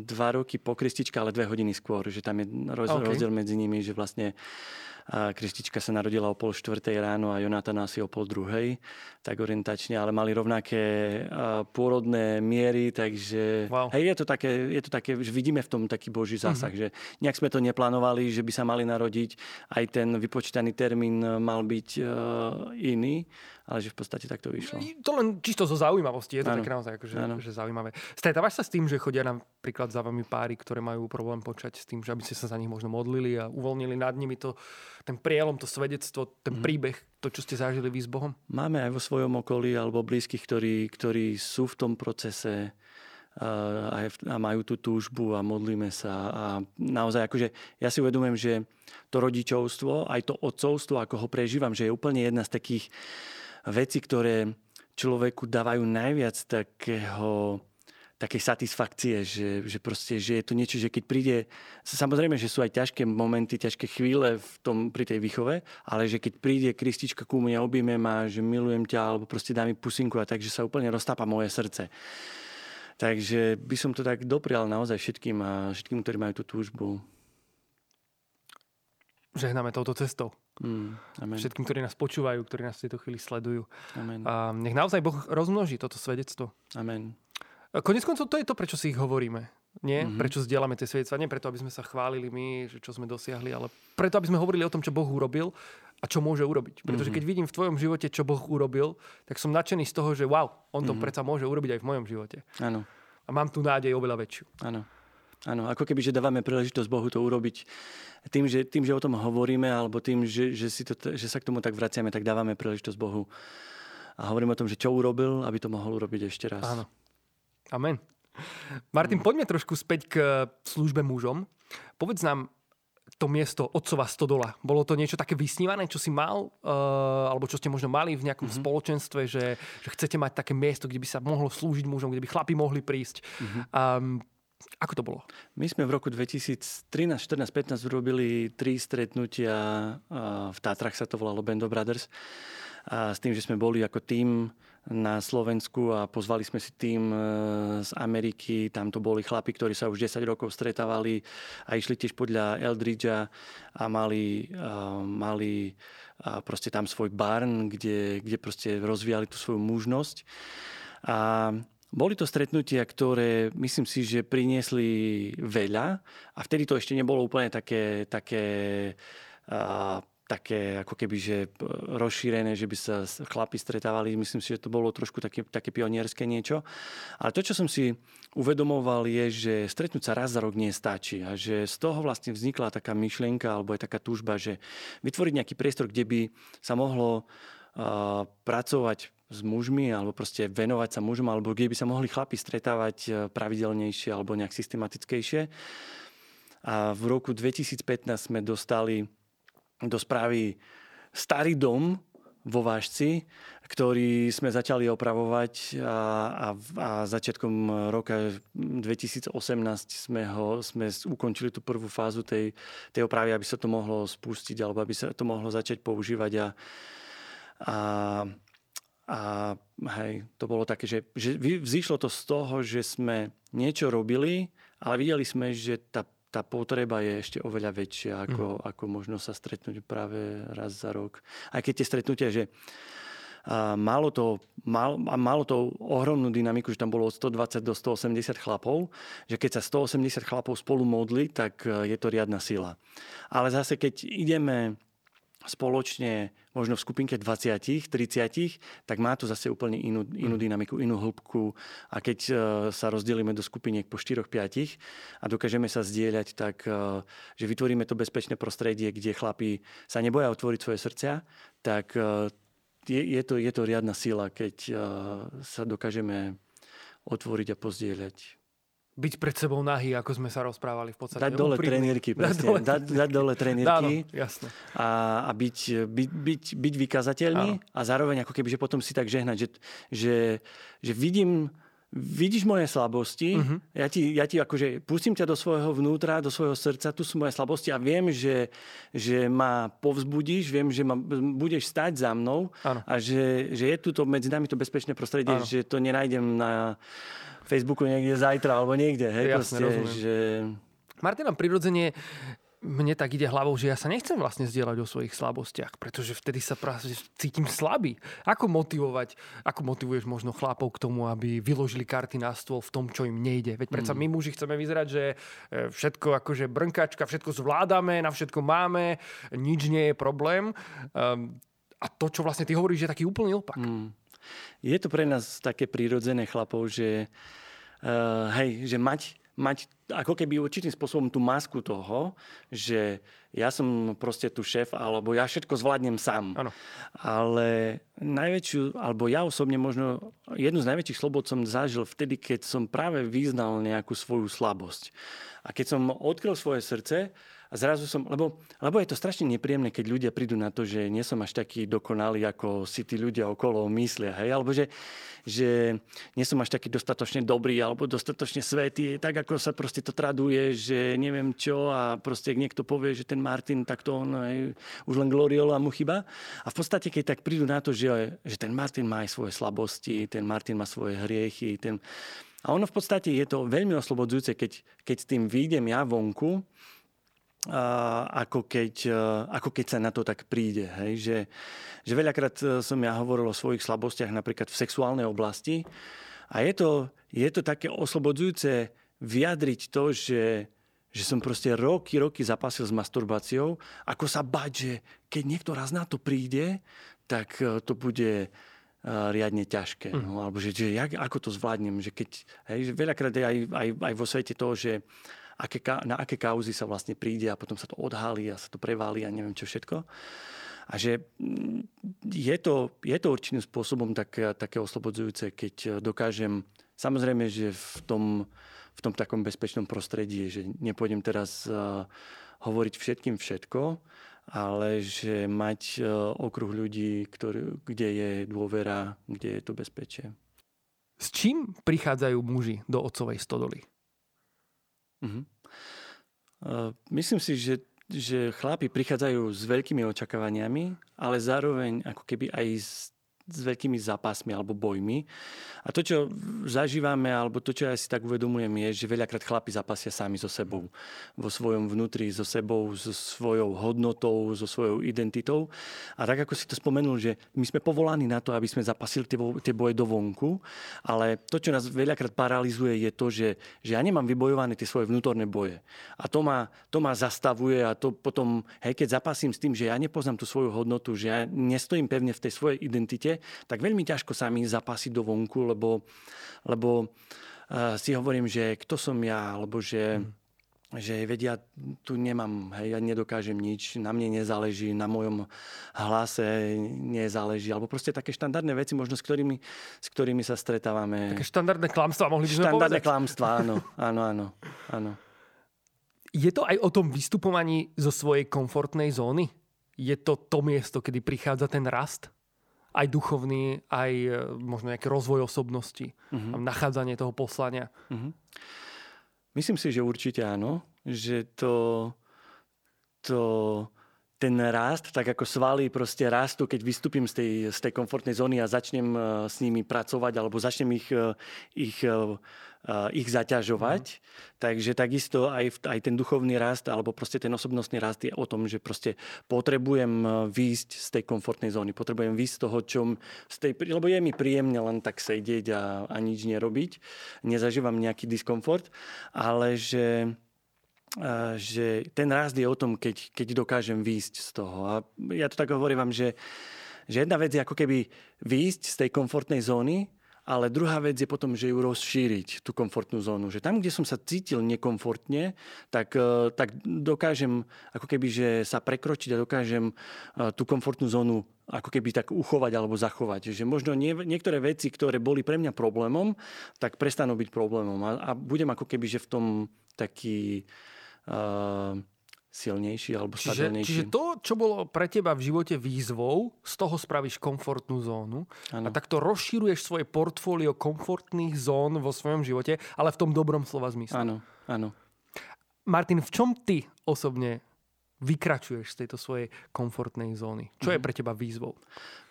dva roky po Kristička, ale dve hodiny skôr, že tam je roz, okay. rozdiel medzi nimi, že vlastne a Kristička sa narodila o pol štvrtej ráno a Jonatan asi o pol druhej, tak orientačne, ale mali rovnaké pôrodné miery, takže wow. hej, je to také, je to také, že vidíme v tom taký boží zásah, mm-hmm. že nejak sme to neplánovali, že by sa mali narodiť, aj ten vypočítaný termín mal byť uh, iný, ale že v podstate tak to vyšlo. To len čisto zo zaujímavosti, je to ano. také naozaj akože, že zaujímavé. Stretávaš sa s tým, že chodia napríklad za vami páry, ktoré majú problém počať s tým, že aby ste sa za nich možno modlili a uvoľnili nad nimi to, ten prielom, to svedectvo, ten mm. príbeh, to, čo ste zažili vy s Bohom? Máme aj vo svojom okolí alebo blízkych, ktorí, ktorí sú v tom procese a, a majú tú túžbu a modlíme sa. A naozaj, akože ja si uvedomujem, že to rodičovstvo, aj to otcovstvo, ako ho prežívam, že je úplne jedna z takých veci, ktoré človeku dávajú najviac takého takej satisfakcie, že, že proste, že je to niečo, že keď príde, samozrejme, že sú aj ťažké momenty, ťažké chvíle v tom, pri tej výchove, ale že keď príde Kristička ku mne, objíme ma, že milujem ťa, alebo proste dá mi pusinku a tak, že sa úplne roztápa moje srdce. Takže by som to tak doprial naozaj všetkým a všetkým, ktorí majú tú túžbu. Žehnáme touto cestou. Mm, amen. Všetkým, ktorí nás počúvajú, ktorí nás v tejto chvíli sledujú. Amen. A nech naozaj Boh rozmnoží toto svedectvo. Amen. Konec koncov to je to, prečo si ich hovoríme. Nie? Mm-hmm. Prečo zdieľame tie svedectvá. Nie preto, aby sme sa chválili my, že čo sme dosiahli, ale preto, aby sme hovorili o tom, čo Boh urobil a čo môže urobiť. Pretože mm-hmm. keď vidím v tvojom živote, čo Boh urobil, tak som nadšený z toho, že wow, on to mm-hmm. predsa môže urobiť aj v mojom živote. Áno. A mám tu nádej oveľa väčšiu. Áno. Áno, ako keby, že dávame príležitosť Bohu to urobiť tým, že, tým, že o tom hovoríme, alebo tým, že, že, si to, že sa k tomu tak vraciame, tak dávame príležitosť Bohu. A hovoríme o tom, že čo urobil, aby to mohol urobiť ešte raz. Áno. Amen. Martin, poďme trošku späť k službe mužom. Povedz nám, to miesto otcova stodola. Bolo to niečo také vysnívané, čo si mal, uh, alebo čo ste možno mali v nejakom mm-hmm. spoločenstve, že, že chcete mať také miesto, kde by sa mohlo slúžiť mužom, kde by chlapi mohli prísť. Mm-hmm. Um, ako to bolo? My sme v roku 2013, 14, 15 urobili tri stretnutia, v Tátrach sa to volalo Band of Brothers, a s tým, že sme boli ako tým na Slovensku a pozvali sme si tým e, z Ameriky. Tam to boli chlapi, ktorí sa už 10 rokov stretávali a išli tiež podľa Eldridgea a mali, mali proste tam svoj barn, kde, kde proste rozvíjali tú svoju mužnosť. A boli to stretnutia, ktoré myslím si, že priniesli veľa a vtedy to ešte nebolo úplne také, také také ako keby, že rozšírené, že by sa chlapi stretávali. Myslím si, že to bolo trošku také, také pionierské niečo. Ale to, čo som si uvedomoval, je, že stretnúť sa raz za rok nestačí. A že z toho vlastne vznikla taká myšlienka, alebo aj taká túžba, že vytvoriť nejaký priestor, kde by sa mohlo uh, pracovať s mužmi alebo proste venovať sa mužom alebo kde by sa mohli chlapi stretávať pravidelnejšie alebo nejak systematickejšie. A v roku 2015 sme dostali do správy starý dom vo Vážci, ktorý sme začali opravovať a, a, a začiatkom roka 2018 sme, ho, sme ukončili tú prvú fázu tej, tej opravy, aby sa to mohlo spustiť alebo aby sa to mohlo začať používať a, a, a hej, to bolo také, že, že vzýšlo to z toho, že sme niečo robili, ale videli sme, že tá tá potreba je ešte oveľa väčšia, ako, mm. ako možno sa stretnúť práve raz za rok. Aj keď tie stretnutia, že a malo, to, mal, malo to ohromnú dynamiku, že tam bolo od 120 do 180 chlapov, že keď sa 180 chlapov spolu modli, tak e, je to riadna sila. Ale zase, keď ideme spoločne možno v skupinke 20, 30, tak má to zase úplne inú, inú mm. dynamiku, inú hĺbku. A keď uh, sa rozdelíme do skupiniek po 4, 5 a dokážeme sa zdieľať, tak uh, že vytvoríme to bezpečné prostredie, kde chlapi sa neboja otvoriť svoje srdcia, tak uh, je, je, to, je to riadna sila, keď sa dokážeme otvoriť a pozdieľať byť pred sebou nahý, ako sme sa rozprávali v podstate. Dať dole trenírky, presne. Dať dole, dať, dať dole trenírky. (laughs) jasne. A, a byť, byť, byť, byť vykazateľný Áno. a zároveň ako keby, že potom si tak žehnať, že, že, že vidím, vidíš moje slabosti, uh-huh. ja, ti, ja ti akože pustím ťa do svojho vnútra, do svojho srdca, tu sú moje slabosti a viem, že, že ma povzbudíš, viem, že ma budeš stať za mnou ano. a že, že je tu to medzi nami to bezpečné prostredie, ano. že to nenájdem na Facebooku niekde zajtra alebo niekde. Hej, Jasne, proste, že... Martina, prirodzene mne tak ide hlavou, že ja sa nechcem vlastne zdieľať o svojich slabostiach, pretože vtedy sa práve cítim slabý. Ako motivovať, ako motivuješ možno chlapov k tomu, aby vyložili karty na stôl v tom, čo im nejde? Veď predsa mm. my muži chceme vyzerať, že e, všetko akože brnkačka, všetko zvládame, na všetko máme, nič nie je problém. Um, a to, čo vlastne ty hovoríš, je taký úplný opak. Mm. Je to pre nás také prírodzené chlapov, že, uh, hej, že mať, mať ako keby určitým spôsobom tú masku toho, že ja som proste tu šéf, alebo ja všetko zvládnem sám. Ano. Ale najväčšiu, alebo ja osobne možno jednu z najväčších slobod som zažil vtedy, keď som práve vyznal nejakú svoju slabosť. A keď som odkryl svoje srdce, a zrazu som, lebo, lebo je to strašne nepríjemné, keď ľudia prídu na to, že nie som až taký dokonalý, ako si tí ľudia okolo myslia, hej, alebo že, že nie som až taký dostatočne dobrý, alebo dostatočne svetý, tak ako sa proste to traduje, že neviem čo a proste niekto povie, že ten Martin, tak to on hej, už len gloriola mu chyba. A v podstate, keď tak prídu na to, že, že ten Martin má aj svoje slabosti, ten Martin má svoje hriechy, ten, a ono v podstate je to veľmi oslobodzujúce, keď, keď s tým výjdem ja vonku ako keď, e, ako keď sa na to tak príde. Hej? Že, že veľakrát e, som ja hovoril o svojich slabostiach napríklad v sexuálnej oblasti a je to, je to také oslobodzujúce vyjadriť to, že, že som proste roky, roky zapasil s masturbáciou, ako sa bať, že keď niekto raz na to príde, tak e, to bude riadne ťažké. Mm. No, alebo že, že jak, ako to zvládnem. Že keď, hej, že veľakrát aj, aj, aj vo svete toho, že aké, na aké kauzy sa vlastne príde a potom sa to odhalí a sa to prevalí a neviem čo všetko. A že mm, je to, je to určitým spôsobom tak, také oslobodzujúce, keď dokážem, samozrejme, že v tom, v tom takom bezpečnom prostredí, že nepôjdem teraz uh, hovoriť všetkým všetko, ale že mať uh, okruh ľudí, ktorý, kde je dôvera, kde je to bezpečie. S čím prichádzajú muži do otcovej stodoly? Uh-huh. Uh, myslím si, že, že chlapi prichádzajú s veľkými očakávaniami, ale zároveň ako keby aj s s veľkými zápasmi alebo bojmi. A to, čo zažívame, alebo to, čo ja si tak uvedomujem, je, že veľakrát chlapi zapasia sami so sebou. Vo svojom vnútri, so sebou, so svojou hodnotou, so svojou identitou. A tak, ako si to spomenul, že my sme povolaní na to, aby sme zapasili tie, tie boje do vonku, ale to, čo nás veľakrát paralizuje, je to, že, že ja nemám vybojované tie svoje vnútorné boje. A to ma, to ma zastavuje a to potom, hej, keď zapasím s tým, že ja nepoznám tú svoju hodnotu, že ja nestojím pevne v tej svojej identite, tak veľmi ťažko sa mi zapasiť do vonku, lebo, lebo uh, si hovorím, že kto som ja, alebo že... Mm že vedia, tu nemám, hej, ja nedokážem nič, na mne nezáleží, na mojom hlase nezáleží, alebo proste také štandardné veci, možno s ktorými, s ktorými sa stretávame. Také štandardné klamstvá, mohli by sme Štandardné klamstvá, áno, (laughs) áno, áno, áno. Je to aj o tom vystupovaní zo svojej komfortnej zóny? Je to to miesto, kedy prichádza ten rast? Aj duchovný, aj e, možno nejaký rozvoj osobnosti, uh-huh. nachádzanie toho poslania. Uh-huh. Myslím si, že určite áno, že to, to ten rast, tak ako svaly proste rastú, keď vystúpim z tej, z tej komfortnej zóny a začnem e, s nimi pracovať alebo začnem ich, e, ich ich zaťažovať. Mm. Takže takisto aj, aj ten duchovný rast alebo proste ten osobnostný rast je o tom, že proste potrebujem e, výjsť z tej komfortnej zóny. Potrebujem výjsť z toho, čo... Z tej, lebo je mi príjemne len tak sedieť a, a nič nerobiť. Nezažívam nejaký diskomfort, ale že e, že ten rast je o tom, keď, keď dokážem výjsť z toho. A ja to tak hovorím vám, že, že jedna vec je ako keby výjsť z tej komfortnej zóny ale druhá vec je potom, že ju rozšíriť, tú komfortnú zónu. Že tam, kde som sa cítil nekomfortne, tak, e, tak dokážem ako keby, že sa prekročiť a dokážem e, tú komfortnú zónu ako keby tak uchovať alebo zachovať. Že možno nie, niektoré veci, ktoré boli pre mňa problémom, tak prestanú byť problémom. A, a budem ako keby, že v tom taký... Uh, silnejší alebo čiže, stabilnejší. Čiže to, čo bolo pre teba v živote výzvou, z toho spravíš komfortnú zónu ano. a takto rozširuješ svoje portfólio komfortných zón vo svojom živote, ale v tom dobrom slova zmysle. Áno, áno. Martin, v čom ty osobne vykračuješ z tejto svojej komfortnej zóny? Čo mm-hmm. je mhm. pre teba výzvou?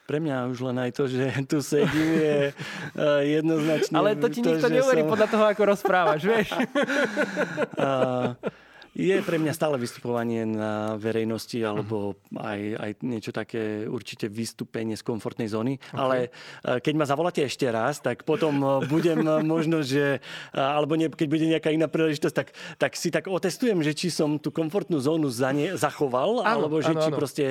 Pre mňa už len aj to, že tu sedím, je jednoznačne... Ale to ti to, nikto neuverí som... podľa toho, ako rozprávaš, vieš? (laughs) je pre mňa stále vystupovanie na verejnosti alebo aj, aj niečo také určite vystúpenie z komfortnej zóny. Okay. Ale e, keď ma zavoláte ešte raz, tak potom e, budem e, možno, že alebo nie, keď bude nejaká iná príležitosť, tak, tak si tak otestujem, že či som tú komfortnú zónu za ne, zachoval, áno, alebo že áno, či áno. proste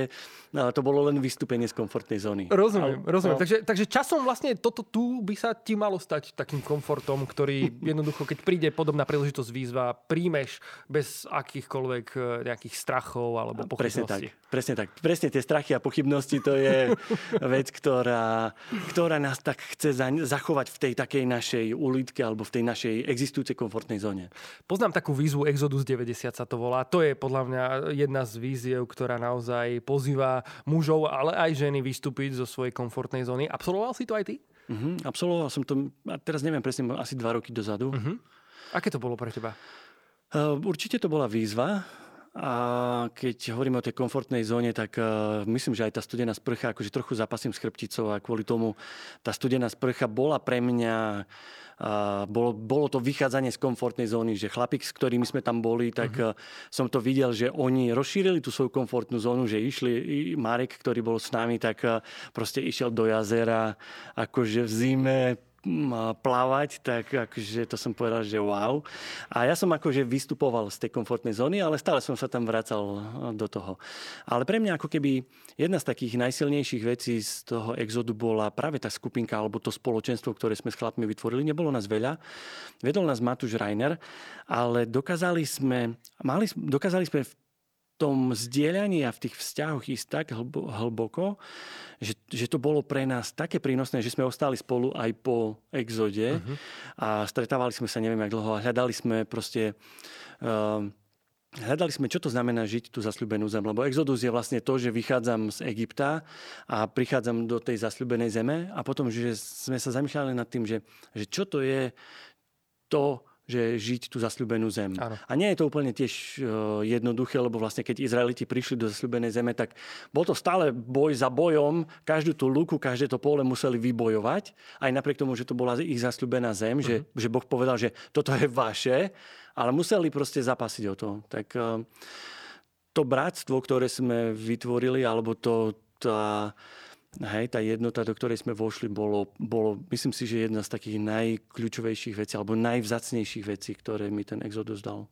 No, to bolo len vystúpenie z komfortnej zóny. Rozumiem, Ale, rozumiem. No. Takže, takže časom vlastne toto tu by sa ti malo stať takým komfortom, ktorý (laughs) jednoducho, keď príde podobná príležitosť výzva, príjmeš bez akýchkoľvek e, nejakých strachov alebo pochybností. Presne tak. Presne tak. Presne tie strachy a pochybnosti to je (laughs) vec, ktorá, ktorá nás tak chce zachovať v tej takej našej ulitke alebo v tej našej existujúcej komfortnej zóne. Poznám takú výzvu Exodus 90 sa to volá. To je podľa mňa jedna z víziev, ktorá naozaj pozýva mužov, ale aj ženy vystúpiť zo svojej komfortnej zóny. Absolvoval si to aj ty? Uh-huh, absolvoval som to, a teraz neviem presne, asi dva roky dozadu. Uh-huh. Aké to bolo pre teba? Uh, určite to bola výzva. A keď hovoríme o tej komfortnej zóne, tak uh, myslím, že aj tá studená sprcha, akože trochu zapasím s chrbticou a kvôli tomu tá studená sprcha bola pre mňa bolo, bolo to vychádzanie z komfortnej zóny, že chlapík, s ktorými sme tam boli, tak uh-huh. som to videl, že oni rozšírili tú svoju komfortnú zónu, že išli, Marek, ktorý bol s nami, tak uh, proste išiel do jazera, akože v zime, plávať, tak akože to som povedal, že wow. A ja som akože vystupoval z tej komfortnej zóny, ale stále som sa tam vracal do toho. Ale pre mňa ako keby jedna z takých najsilnejších vecí z toho exodu bola práve tá skupinka alebo to spoločenstvo, ktoré sme s chlapmi vytvorili. Nebolo nás veľa. Vedol nás Matúš Reiner, ale dokázali sme, mali, dokázali sme v tom zdieľaní a v tých vzťahoch ísť tak hlboko, že, že to bolo pre nás také prínosné, že sme ostali spolu aj po exode uh-huh. a stretávali sme sa neviem jak dlho a hľadali sme proste uh, Hľadali sme, čo to znamená žiť tú zasľúbenú zem, lebo exodus je vlastne to, že vychádzam z Egypta a prichádzam do tej zasľúbenej zeme a potom, že sme sa zamýšľali nad tým, že, že čo to je to, že žiť tú zasľúbenú zem. Áno. A nie je to úplne tiež uh, jednoduché, lebo vlastne keď Izraeliti prišli do zasľúbenej zeme, tak bol to stále boj za bojom. Každú tú luku, každé to pole museli vybojovať. Aj napriek tomu, že to bola ich zasľúbená zem, uh-huh. že, mhm. že Boh povedal, že toto je vaše, ale museli proste zapasiť o to. Tak uh, to bratstvo, ktoré sme vytvorili, alebo to, tá, Hej, tá jednota, do ktorej sme vošli, bolo, bolo, myslím si, že jedna z takých najkľúčovejších vecí, alebo najvzácnejších vecí, ktoré mi ten Exodus dal.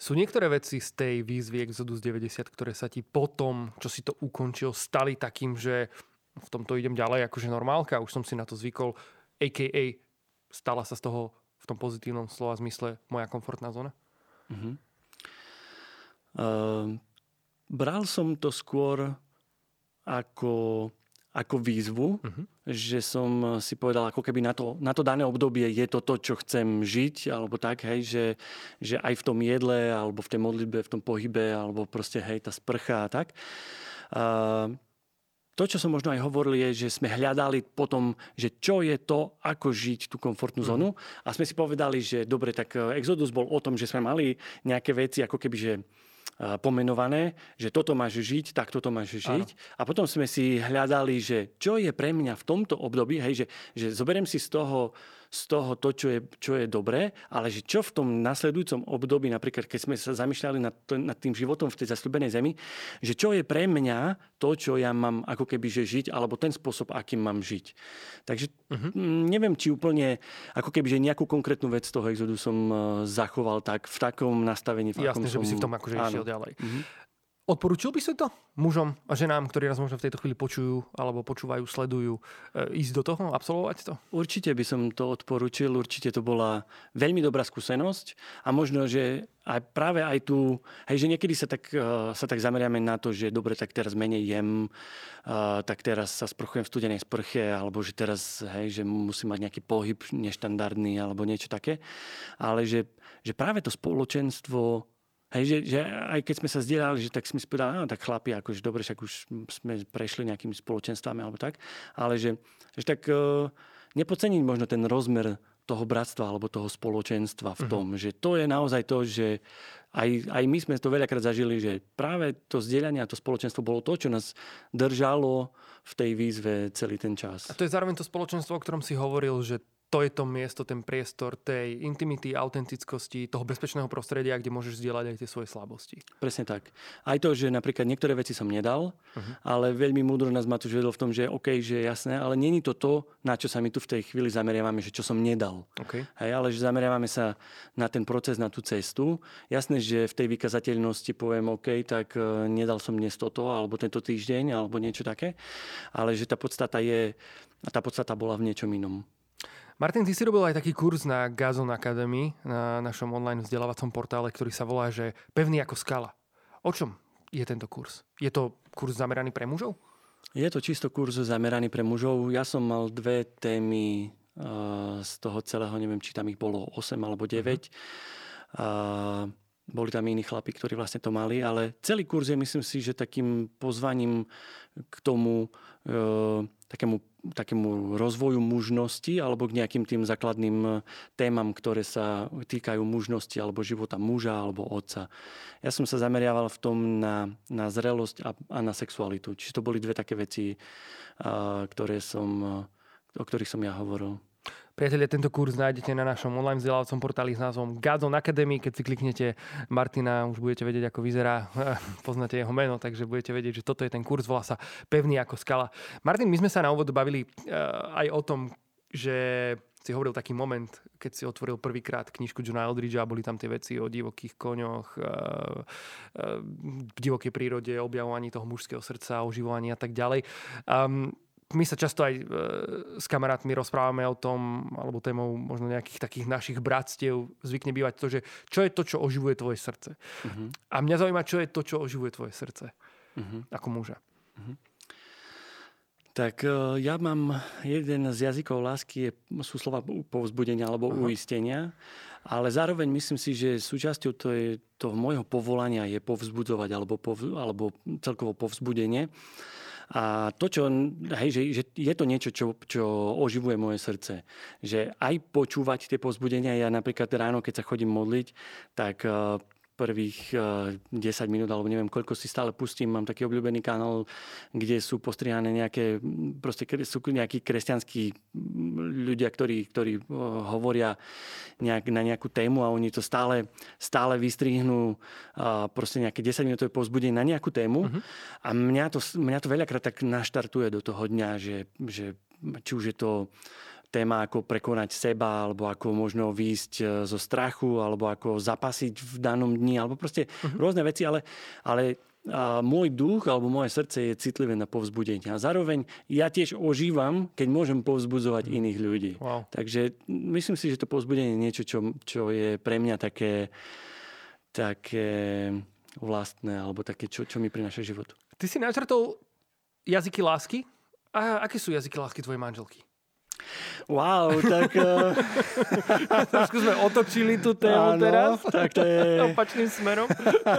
Sú niektoré veci z tej výzvy Exodus 90, ktoré sa ti potom, čo si to ukončil, stali takým, že v tomto idem ďalej akože normálka, už som si na to zvykol, a.k.a. stala sa z toho v tom pozitívnom slova zmysle moja komfortná zóna? Uh-huh. Uh, bral som to skôr ako ako výzvu, uh-huh. že som si povedal, ako keby na to, na to dané obdobie je to to, čo chcem žiť, alebo tak, hej, že, že aj v tom jedle, alebo v tej modlitbe, v tom pohybe, alebo proste, hej, tá sprcha a tak. Uh, to, čo som možno aj hovoril, je, že sme hľadali potom, že čo je to, ako žiť tú komfortnú mhm. zónu. Uh-huh. A sme si povedali, že dobre, tak eh, Exodus bol o tom, že sme mali nejaké veci, ako keby, že pomenované, že toto máš žiť, tak toto máš žiť. Áno. A potom sme si hľadali, že čo je pre mňa v tomto období, hej, že, že zoberiem si z toho z toho to, čo je, čo je dobré, ale že čo v tom nasledujúcom období, napríklad keď sme sa zamýšľali nad, nad tým životom v tej zasľubenej zemi, že čo je pre mňa to, čo ja mám ako keby že žiť, alebo ten spôsob, akým mám žiť. Takže uh-huh. neviem, či úplne ako keby že nejakú konkrétnu vec toho exodu som e, zachoval tak v takom nastavení. V Jasne, že by som... si v tom akože išiel ďalej. Uh-huh. Odporúčil by si to mužom a ženám, ktorí nás možno v tejto chvíli počujú alebo počúvajú, sledujú, e, ísť do toho, absolvovať to? Určite by som to odporúčil, určite to bola veľmi dobrá skúsenosť a možno, že aj práve aj tu, hej, že niekedy sa tak, e, sa tak zameriame na to, že dobre, tak teraz menej jem, uh, tak teraz sa sprchujem v studenej sprche, alebo že teraz, hej, že musím mať nejaký pohyb neštandardný alebo niečo také. Ale že, že práve to spoločenstvo Hej, že, že aj keď sme sa zdieľali, že tak sme si povedali, no tak chlapi, akože dobre, však už sme prešli nejakými spoločenstvami alebo tak, ale že, že tak uh, nepodceniť možno ten rozmer toho bratstva alebo toho spoločenstva v mhm. tom, uh-huh. že to je naozaj to, že aj, aj my sme to veľakrát zažili, že práve to zdieľanie a to spoločenstvo bolo to, čo nás držalo v tej výzve celý ten čas. A to je zároveň to spoločenstvo, o ktorom si hovoril, že to je to miesto, ten priestor tej intimity, autentickosti, toho bezpečného prostredia, kde môžeš zdieľať aj tie svoje slabosti. Presne tak. Aj to, že napríklad niektoré veci som nedal, uh-huh. ale veľmi múdro nás Matúš vedel v tom, že OK, že je jasné, ale není to to, na čo sa my tu v tej chvíli zameriavame, že čo som nedal. Okay. Hej, ale že zameriavame sa na ten proces, na tú cestu. Jasné, že v tej vykazateľnosti poviem OK, tak uh, nedal som dnes toto, alebo tento týždeň, alebo niečo také. Ale že tá podstata je, tá podstata bola v niečom inom. Martin, ty si robil aj taký kurz na Gazon Academy, na našom online vzdelávacom portále, ktorý sa volá, že Pevný ako skala. O čom je tento kurz? Je to kurz zameraný pre mužov? Je to čisto kurz zameraný pre mužov. Ja som mal dve témy uh, z toho celého, neviem, či tam ich bolo 8 alebo 9. Uh-huh. Uh, boli tam iní chlapi, ktorí vlastne to mali, ale celý kurz je, myslím si, že takým pozvaním k tomu uh, takému takému rozvoju mužnosti alebo k nejakým tým základným e, témam, ktoré sa týkajú mužnosti alebo života muža alebo otca. Ja som sa zameriaval v tom na, na zrelosť a, a na sexualitu. Čiže to boli dve také veci, a, ktoré som, e, o ktorých som ja hovoril. Priatelia, tento kurz nájdete na našom online vzdelávacom portáli s názvom Gazon Academy. Keď si kliknete Martina, už budete vedieť, ako vyzerá. (laughs) Poznáte jeho meno, takže budete vedieť, že toto je ten kurz. Volá sa Pevný ako skala. Martin, my sme sa na úvod bavili uh, aj o tom, že si hovoril taký moment, keď si otvoril prvýkrát knižku Johna a boli tam tie veci o divokých koňoch, uh, uh, v divokej prírode, objavovaní toho mužského srdca, oživovaní a tak ďalej. Um, my sa často aj e, s kamarátmi rozprávame o tom, alebo témou možno nejakých takých našich bratstiev zvykne bývať to, že čo je to, čo oživuje tvoje srdce. Uh-huh. A mňa zaujíma, čo je to, čo oživuje tvoje srdce uh-huh. ako muža. Uh-huh. Tak e, ja mám jeden z jazykov lásky, je, sú slova povzbudenia alebo uh-huh. uistenia, ale zároveň myslím si, že súčasťou to je, toho môjho povolania je povzbudzovať alebo, pov, alebo celkovo povzbudenie. A to, čo, hej, že, že je to niečo, čo, čo oživuje moje srdce. Že aj počúvať tie pozbudenia, ja napríklad ráno, keď sa chodím modliť, tak eh, prvých 10 eh, minút, alebo neviem koľko si stále pustím. Mám taký obľúbený kanál, kde sú postrihané nejaké, proste sú nejakí kresťanskí ľudia, ktorí, ktorí eh, hovoria nejak, na nejakú tému a oni to stále, stále vystrihnú proste nejaké 10 minútové povzbudenie na nejakú tému. Uh-huh. A mňa to, mňa to veľakrát tak naštartuje do toho dňa, že, že či už je to téma, ako prekonať seba, alebo ako možno výjsť e, zo strachu, alebo ako zapasiť v danom dni, alebo proste uh-huh. rôzne veci, ale, ale a môj duch alebo moje srdce je citlivé na povzbudenie. A zároveň ja tiež ožívam, keď môžem povzbudzovať uh-huh. iných ľudí. Wow. Takže myslím si, že to povzbudenie je niečo, čo, čo je pre mňa také, také vlastné, alebo také, čo, čo mi prináša život. Ty si načrtol jazyky lásky. A aké sú jazyky lásky tvojej manželky? Wow, tak... Uh... (laughs) Trošku sme otočili tú tému Áno, teraz. tak to je... (laughs) Opačným smerom.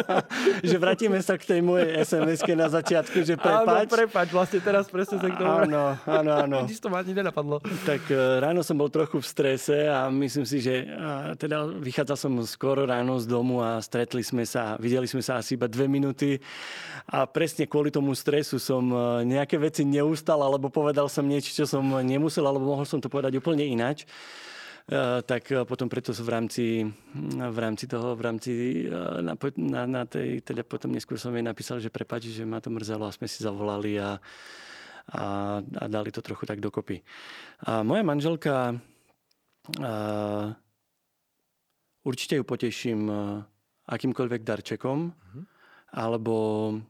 (laughs) že vrátime sa k tej mojej sms na začiatku, že prepač. Áno, prepač, vlastne teraz presne sa k tomu... Áno, áno, áno. Vidíš, to ma ani nenapadlo. Tak uh, ráno som bol trochu v strese a myslím si, že uh, teda vychádzal som skoro ráno z domu a stretli sme sa, videli sme sa asi iba dve minúty a presne kvôli tomu stresu som nejaké veci neustal, alebo povedal som niečo, čo som nemusel, alebo mohol som to povedať úplne ináč. Uh, tak uh, potom preto v rámci, v rámci toho, v rámci uh, na, na, na tej, teda potom neskôr som jej napísal, že prepáči, že ma to mrzelo a sme si zavolali a, a, a dali to trochu tak dokopy. A moja manželka uh, určite ju poteším akýmkoľvek darčekom uh-huh. alebo,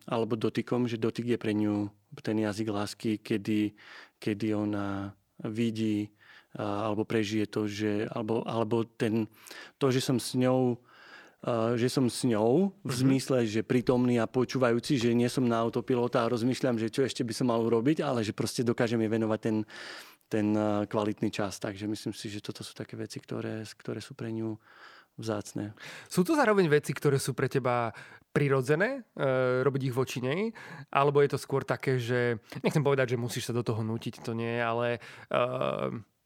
alebo dotykom, že dotyk je pre ňu ten jazyk lásky, kedy, kedy ona vidí alebo prežije to, že, alebo, alebo ten, to, že som s ňou že som s ňou v mm-hmm. zmysle, že prítomný a počúvajúci, že nie som na autopilota a rozmýšľam, že čo ešte by som mal urobiť, ale že proste dokážem jej venovať ten, ten kvalitný čas. Takže myslím si, že toto sú také veci, ktoré, ktoré sú pre ňu vzácne. Sú to zároveň veci, ktoré sú pre teba prirodzené, e, robiť ich voči nej, alebo je to skôr také, že nechcem povedať, že musíš sa do toho nutiť, to nie, ale e,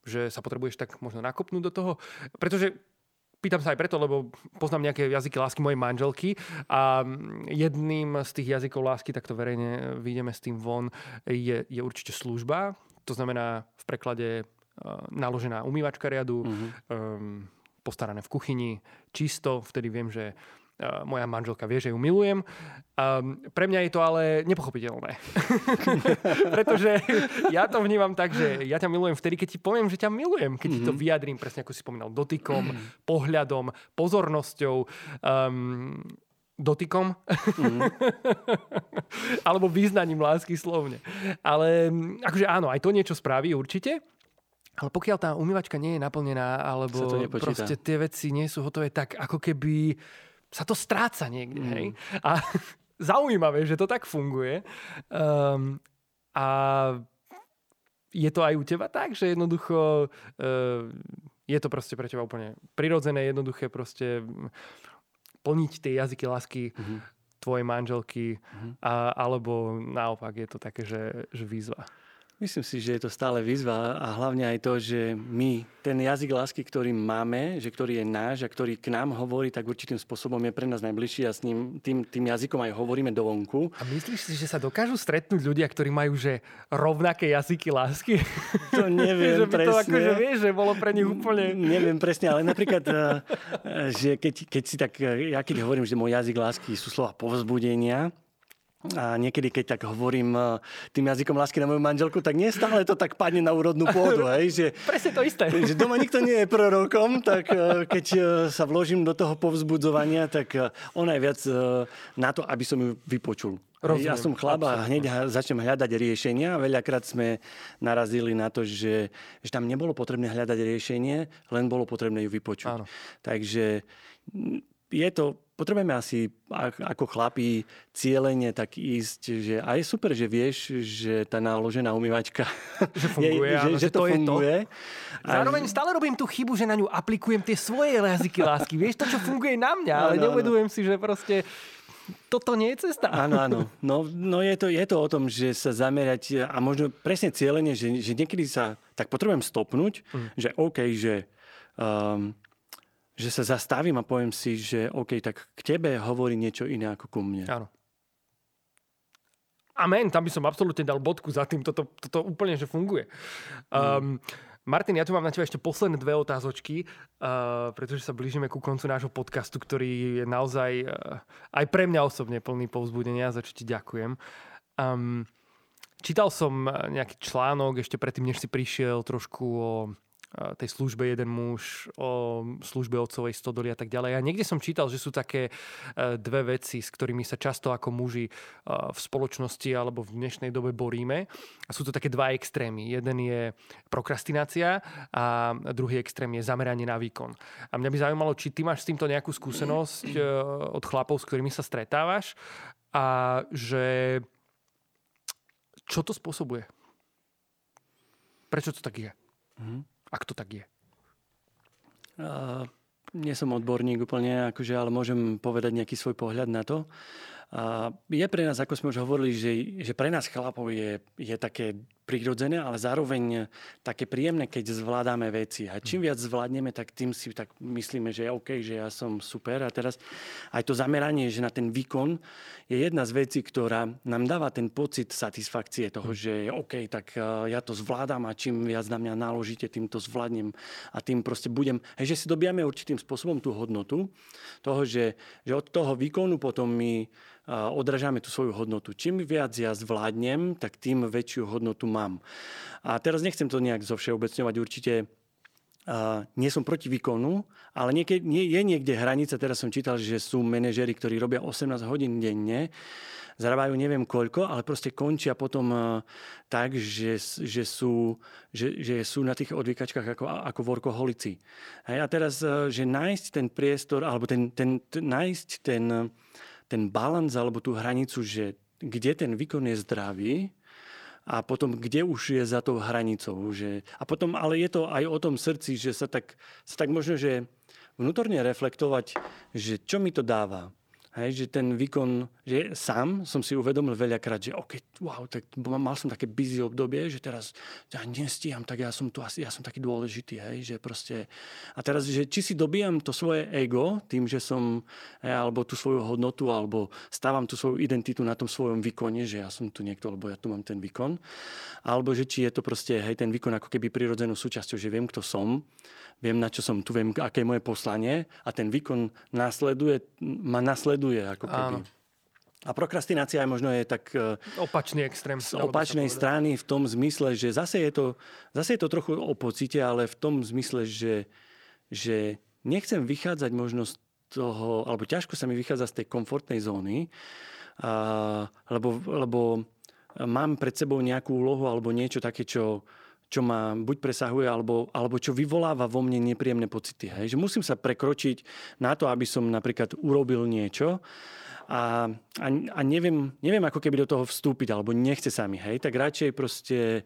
že sa potrebuješ tak možno nakopnúť do toho, pretože Pýtam sa aj preto, lebo poznám nejaké jazyky lásky mojej manželky a jedným z tých jazykov lásky, takto verejne vyjdeme s tým von, je, je určite služba. To znamená v preklade uh, naložená umývačka riadu, mm-hmm. um, postarané v kuchyni, čisto, vtedy viem, že moja manželka vie, že ju milujem. Um, pre mňa je to ale nepochopiteľné. (laughs) Pretože ja to vnímam tak, že ja ťa milujem vtedy, keď ti poviem, že ťa milujem. Keď mm-hmm. ti to mhm. vyjadrím, presne ako si spomínal, dotykom, mm-hmm. pohľadom, pozornosťou. Um, dotykom mm. (laughs) alebo význaním lásky slovne. Ale akože áno, aj to niečo spraví určite. Ale pokiaľ tá umývačka nie je naplnená, alebo proste tie veci nie sú hotové, tak ako keby sa to stráca niekde. Mm. Hej? A (laughs) zaujímavé, že to tak funguje. Um, a je to aj u teba tak, že jednoducho uh, je to proste pre teba úplne prirodzené, jednoduché proste plniť tie jazyky lásky mm-hmm. tvojej manželky, mm-hmm. a, alebo naopak je to také, že, že výzva. Myslím si, že je to stále výzva a hlavne aj to, že my ten jazyk lásky, ktorý máme, že ktorý je náš a ktorý k nám hovorí, tak určitým spôsobom je pre nás najbližší a s ním, tým, tým jazykom aj hovoríme do vonku. A myslíš si, že sa dokážu stretnúť ľudia, ktorí majú že rovnaké jazyky lásky? To (laughs) neviem že by presne. to akože vieš, že bolo pre nich úplne... Neviem presne, ale napríklad, eh, že keď, keď si tak, ja keď hovorím, že môj jazyk lásky sú slova povzbudenia, A niekedy, keď tak hovorím e, tým jazykom lásky na moju manželku, tak nie stále to tak padne na úrodnú pôdu. Hej, že, (laughs) Presne to isté. Že doma nikto nie je prorokom, tak e, keď e, sa vložím do toho povzbudzovania, tak ona je viac na to, aby som ju vypočul. Rozumiem, ja som chlap a hneď začnem hľadať riešenia. Veľakrát sme narazili na to, že, že tam nebolo potrebné hľadať riešenie, len bolo potrebné ju vypočuť. Áno. Takže je to, potrebujeme asi ako chlapí cieľenie tak ísť, že a je super, že vieš, že tá náložená umývačka (laughs) že funguje, je, že, áno, že, že to, to funguje. To. Zároveň stále robím tú chybu, že na ňu aplikujem tie svoje jazyky lásky. Vieš to, čo funguje na mňa, ale neuvedujem si, že proste toto nie je cesta. Áno, (laughs) áno. No, no je, to, je to o tom, že sa zamerať a možno presne cieľenie, že, že niekedy sa tak potrebujem stopnúť, mm. že OK, že um, že sa zastavím a poviem si, že OK, tak k tebe hovorí niečo iné ako ku mne. Áno. Amen, tam by som absolútne dal bodku za tým, toto, toto úplne, že funguje. Um, Martin, ja tu mám na teba ešte posledné dve otázočky, uh, pretože sa blížime ku koncu nášho podcastu, ktorý je naozaj uh, aj pre mňa osobne plný povzbudenia, za čo ti ďakujem. Um, čítal som nejaký článok ešte predtým, než si prišiel trošku o tej službe jeden muž, o službe otcovej stodoly a tak ďalej. A niekde som čítal, že sú také e, dve veci, s ktorými sa často ako muži e, v spoločnosti alebo v dnešnej dobe boríme. A sú to také dva extrémy. Jeden je prokrastinácia a druhý extrém je zameranie na výkon. A mňa by zaujímalo, či ty máš s týmto nejakú skúsenosť od chlapov, s ktorými sa stretávaš a že čo to spôsobuje? Prečo to tak je? Mm-hmm. Ak to tak je? Uh, nie som odborník úplne, akože, ale môžem povedať nejaký svoj pohľad na to. A je pre nás, ako sme už hovorili, že, že pre nás chlapov je, je také prirodzené, ale zároveň také príjemné, keď zvládame veci. A čím viac zvládneme, tak tým si tak myslíme, že OK, že ja som super. A teraz aj to zameranie, že na ten výkon je jedna z vecí, ktorá nám dáva ten pocit satisfakcie toho, že OK, tak e, ja to zvládam a čím viac na mňa naložíte, tým to zvládnem a tým proste budem, hej, že si dobijame určitým spôsobom tú hodnotu toho, že, že od toho výkonu potom my odrážame tú svoju hodnotu. Čím viac ja zvládnem, tak tým väčšiu hodnotu mám. A teraz nechcem to nejak zovšeobecňovať. Určite Uh, nie som proti výkonu, ale niekde, nie, je niekde hranica, teraz som čítal, že sú manažery, ktorí robia 18 hodín denne, zarábajú neviem koľko, ale proste končia potom tak, že, že, sú, že, že sú na tých odvykačkách ako, ako workoholici. A teraz, že nájsť ten priestor, alebo ten, ten, ten, nájsť ten, ten balans alebo tú hranicu, že kde ten výkon je zdravý a potom kde už je za tou hranicou. Že... A potom, ale je to aj o tom srdci, že sa tak, sa tak možno, že vnútorne reflektovať, že čo mi to dáva. Hej, že ten výkon, že sám som si uvedomil veľakrát, že OK, wow, tak mal som také busy obdobie, že teraz ja nestíham, tak ja som tu asi, ja som taký dôležitý, hej, že proste... A teraz, že či si dobíjam to svoje ego tým, že som, hej, alebo tú svoju hodnotu, alebo stávam tú svoju identitu na tom svojom výkone, že ja som tu niekto, lebo ja tu mám ten výkon, alebo že či je to proste, hej, ten výkon ako keby prirodzenou súčasťou, že viem, kto som, viem, na čo som tu, viem, aké je moje poslanie a ten výkon následuje, ma nasleduje ako keby. Áno. A prokrastinácia je možno je tak... E, Opačný extrém. Z opačnej strany v tom zmysle, že zase je, to, zase je to trochu o pocite, ale v tom zmysle, že, že nechcem vychádzať možno z toho, alebo ťažko sa mi vychádza z tej komfortnej zóny, a, lebo, lebo mám pred sebou nejakú úlohu alebo niečo také, čo, čo ma buď presahuje, alebo, alebo čo vyvoláva vo mne nepríjemné pocity. Hej? Že musím sa prekročiť na to, aby som napríklad urobil niečo a, a, a neviem, neviem ako keby do toho vstúpiť, alebo nechce sa mi. Hej? Tak radšej proste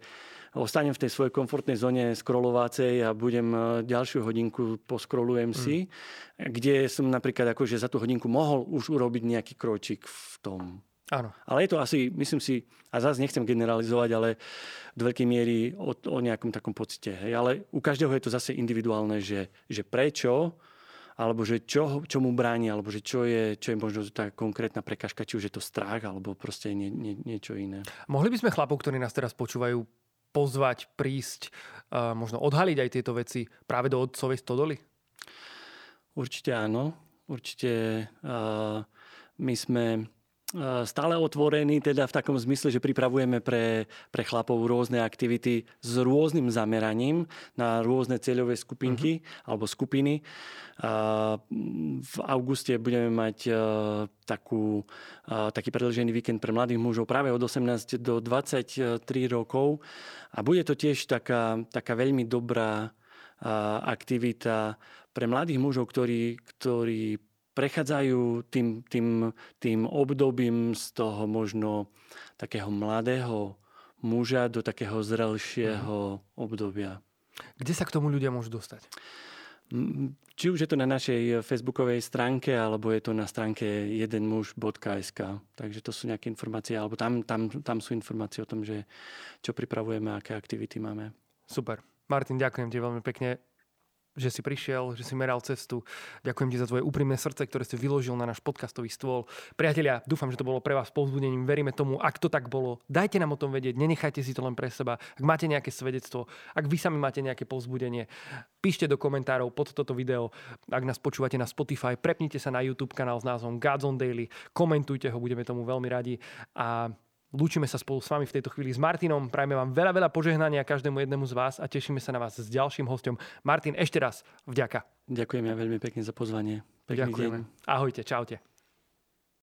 ostanem v tej svojej komfortnej zóne scrollovácej a budem e, ďalšiu hodinku poskrolujem si, mm. kde som napríklad akože za tú hodinku mohol už urobiť nejaký kročík v tom Áno. Ale je to asi, myslím si, a zase nechcem generalizovať, ale do veľkej miery o, o nejakom takom pocite. Hej. Ale u každého je to zase individuálne, že, že prečo, alebo že čo, čo mu bráni, alebo že čo je, čo je možno tá konkrétna prekažka, či už je to strach, alebo proste nie, nie, niečo iné. Mohli by sme chlapov, ktorí nás teraz počúvajú, pozvať, prísť, možno odhaliť aj tieto veci práve do otcovej stodoly? Určite áno. Určite uh, my sme stále otvorený, teda v takom zmysle, že pripravujeme pre, pre chlapov rôzne aktivity s rôznym zameraním na rôzne cieľové skupinky uh-huh. alebo skupiny. V auguste budeme mať takú, taký predlžený víkend pre mladých mužov práve od 18 do 23 rokov a bude to tiež taká, taká veľmi dobrá aktivita pre mladých mužov, ktorí, ktorí prechádzajú tým, tým, tým obdobím z toho možno takého mladého muža do takého zrelšieho mm. obdobia. Kde sa k tomu ľudia môžu dostať? Či už je to na našej facebookovej stránke, alebo je to na stránke jedenmuž.sk. Takže to sú nejaké informácie, alebo tam, tam, tam sú informácie o tom, že čo pripravujeme, aké aktivity máme. Super. Martin, ďakujem ti veľmi pekne že si prišiel, že si meral cestu. Ďakujem ti za tvoje úprimné srdce, ktoré si vyložil na náš podcastový stôl. Priatelia, dúfam, že to bolo pre vás povzbudením. Veríme tomu, ak to tak bolo, dajte nám o tom vedieť, nenechajte si to len pre seba. Ak máte nejaké svedectvo, ak vy sami máte nejaké povzbudenie, píšte do komentárov pod toto video. Ak nás počúvate na Spotify, prepnite sa na YouTube kanál s názvom Gods Daily, komentujte ho, budeme tomu veľmi radi. A Lúčime sa spolu s vami v tejto chvíli s Martinom. Prajme vám veľa, veľa požehnania každému jednému z vás a tešíme sa na vás s ďalším hostom. Martin, ešte raz vďaka. Ďakujem ja veľmi pekne za pozvanie. Pekný Ďakujeme. Deň. Ahojte, čaute.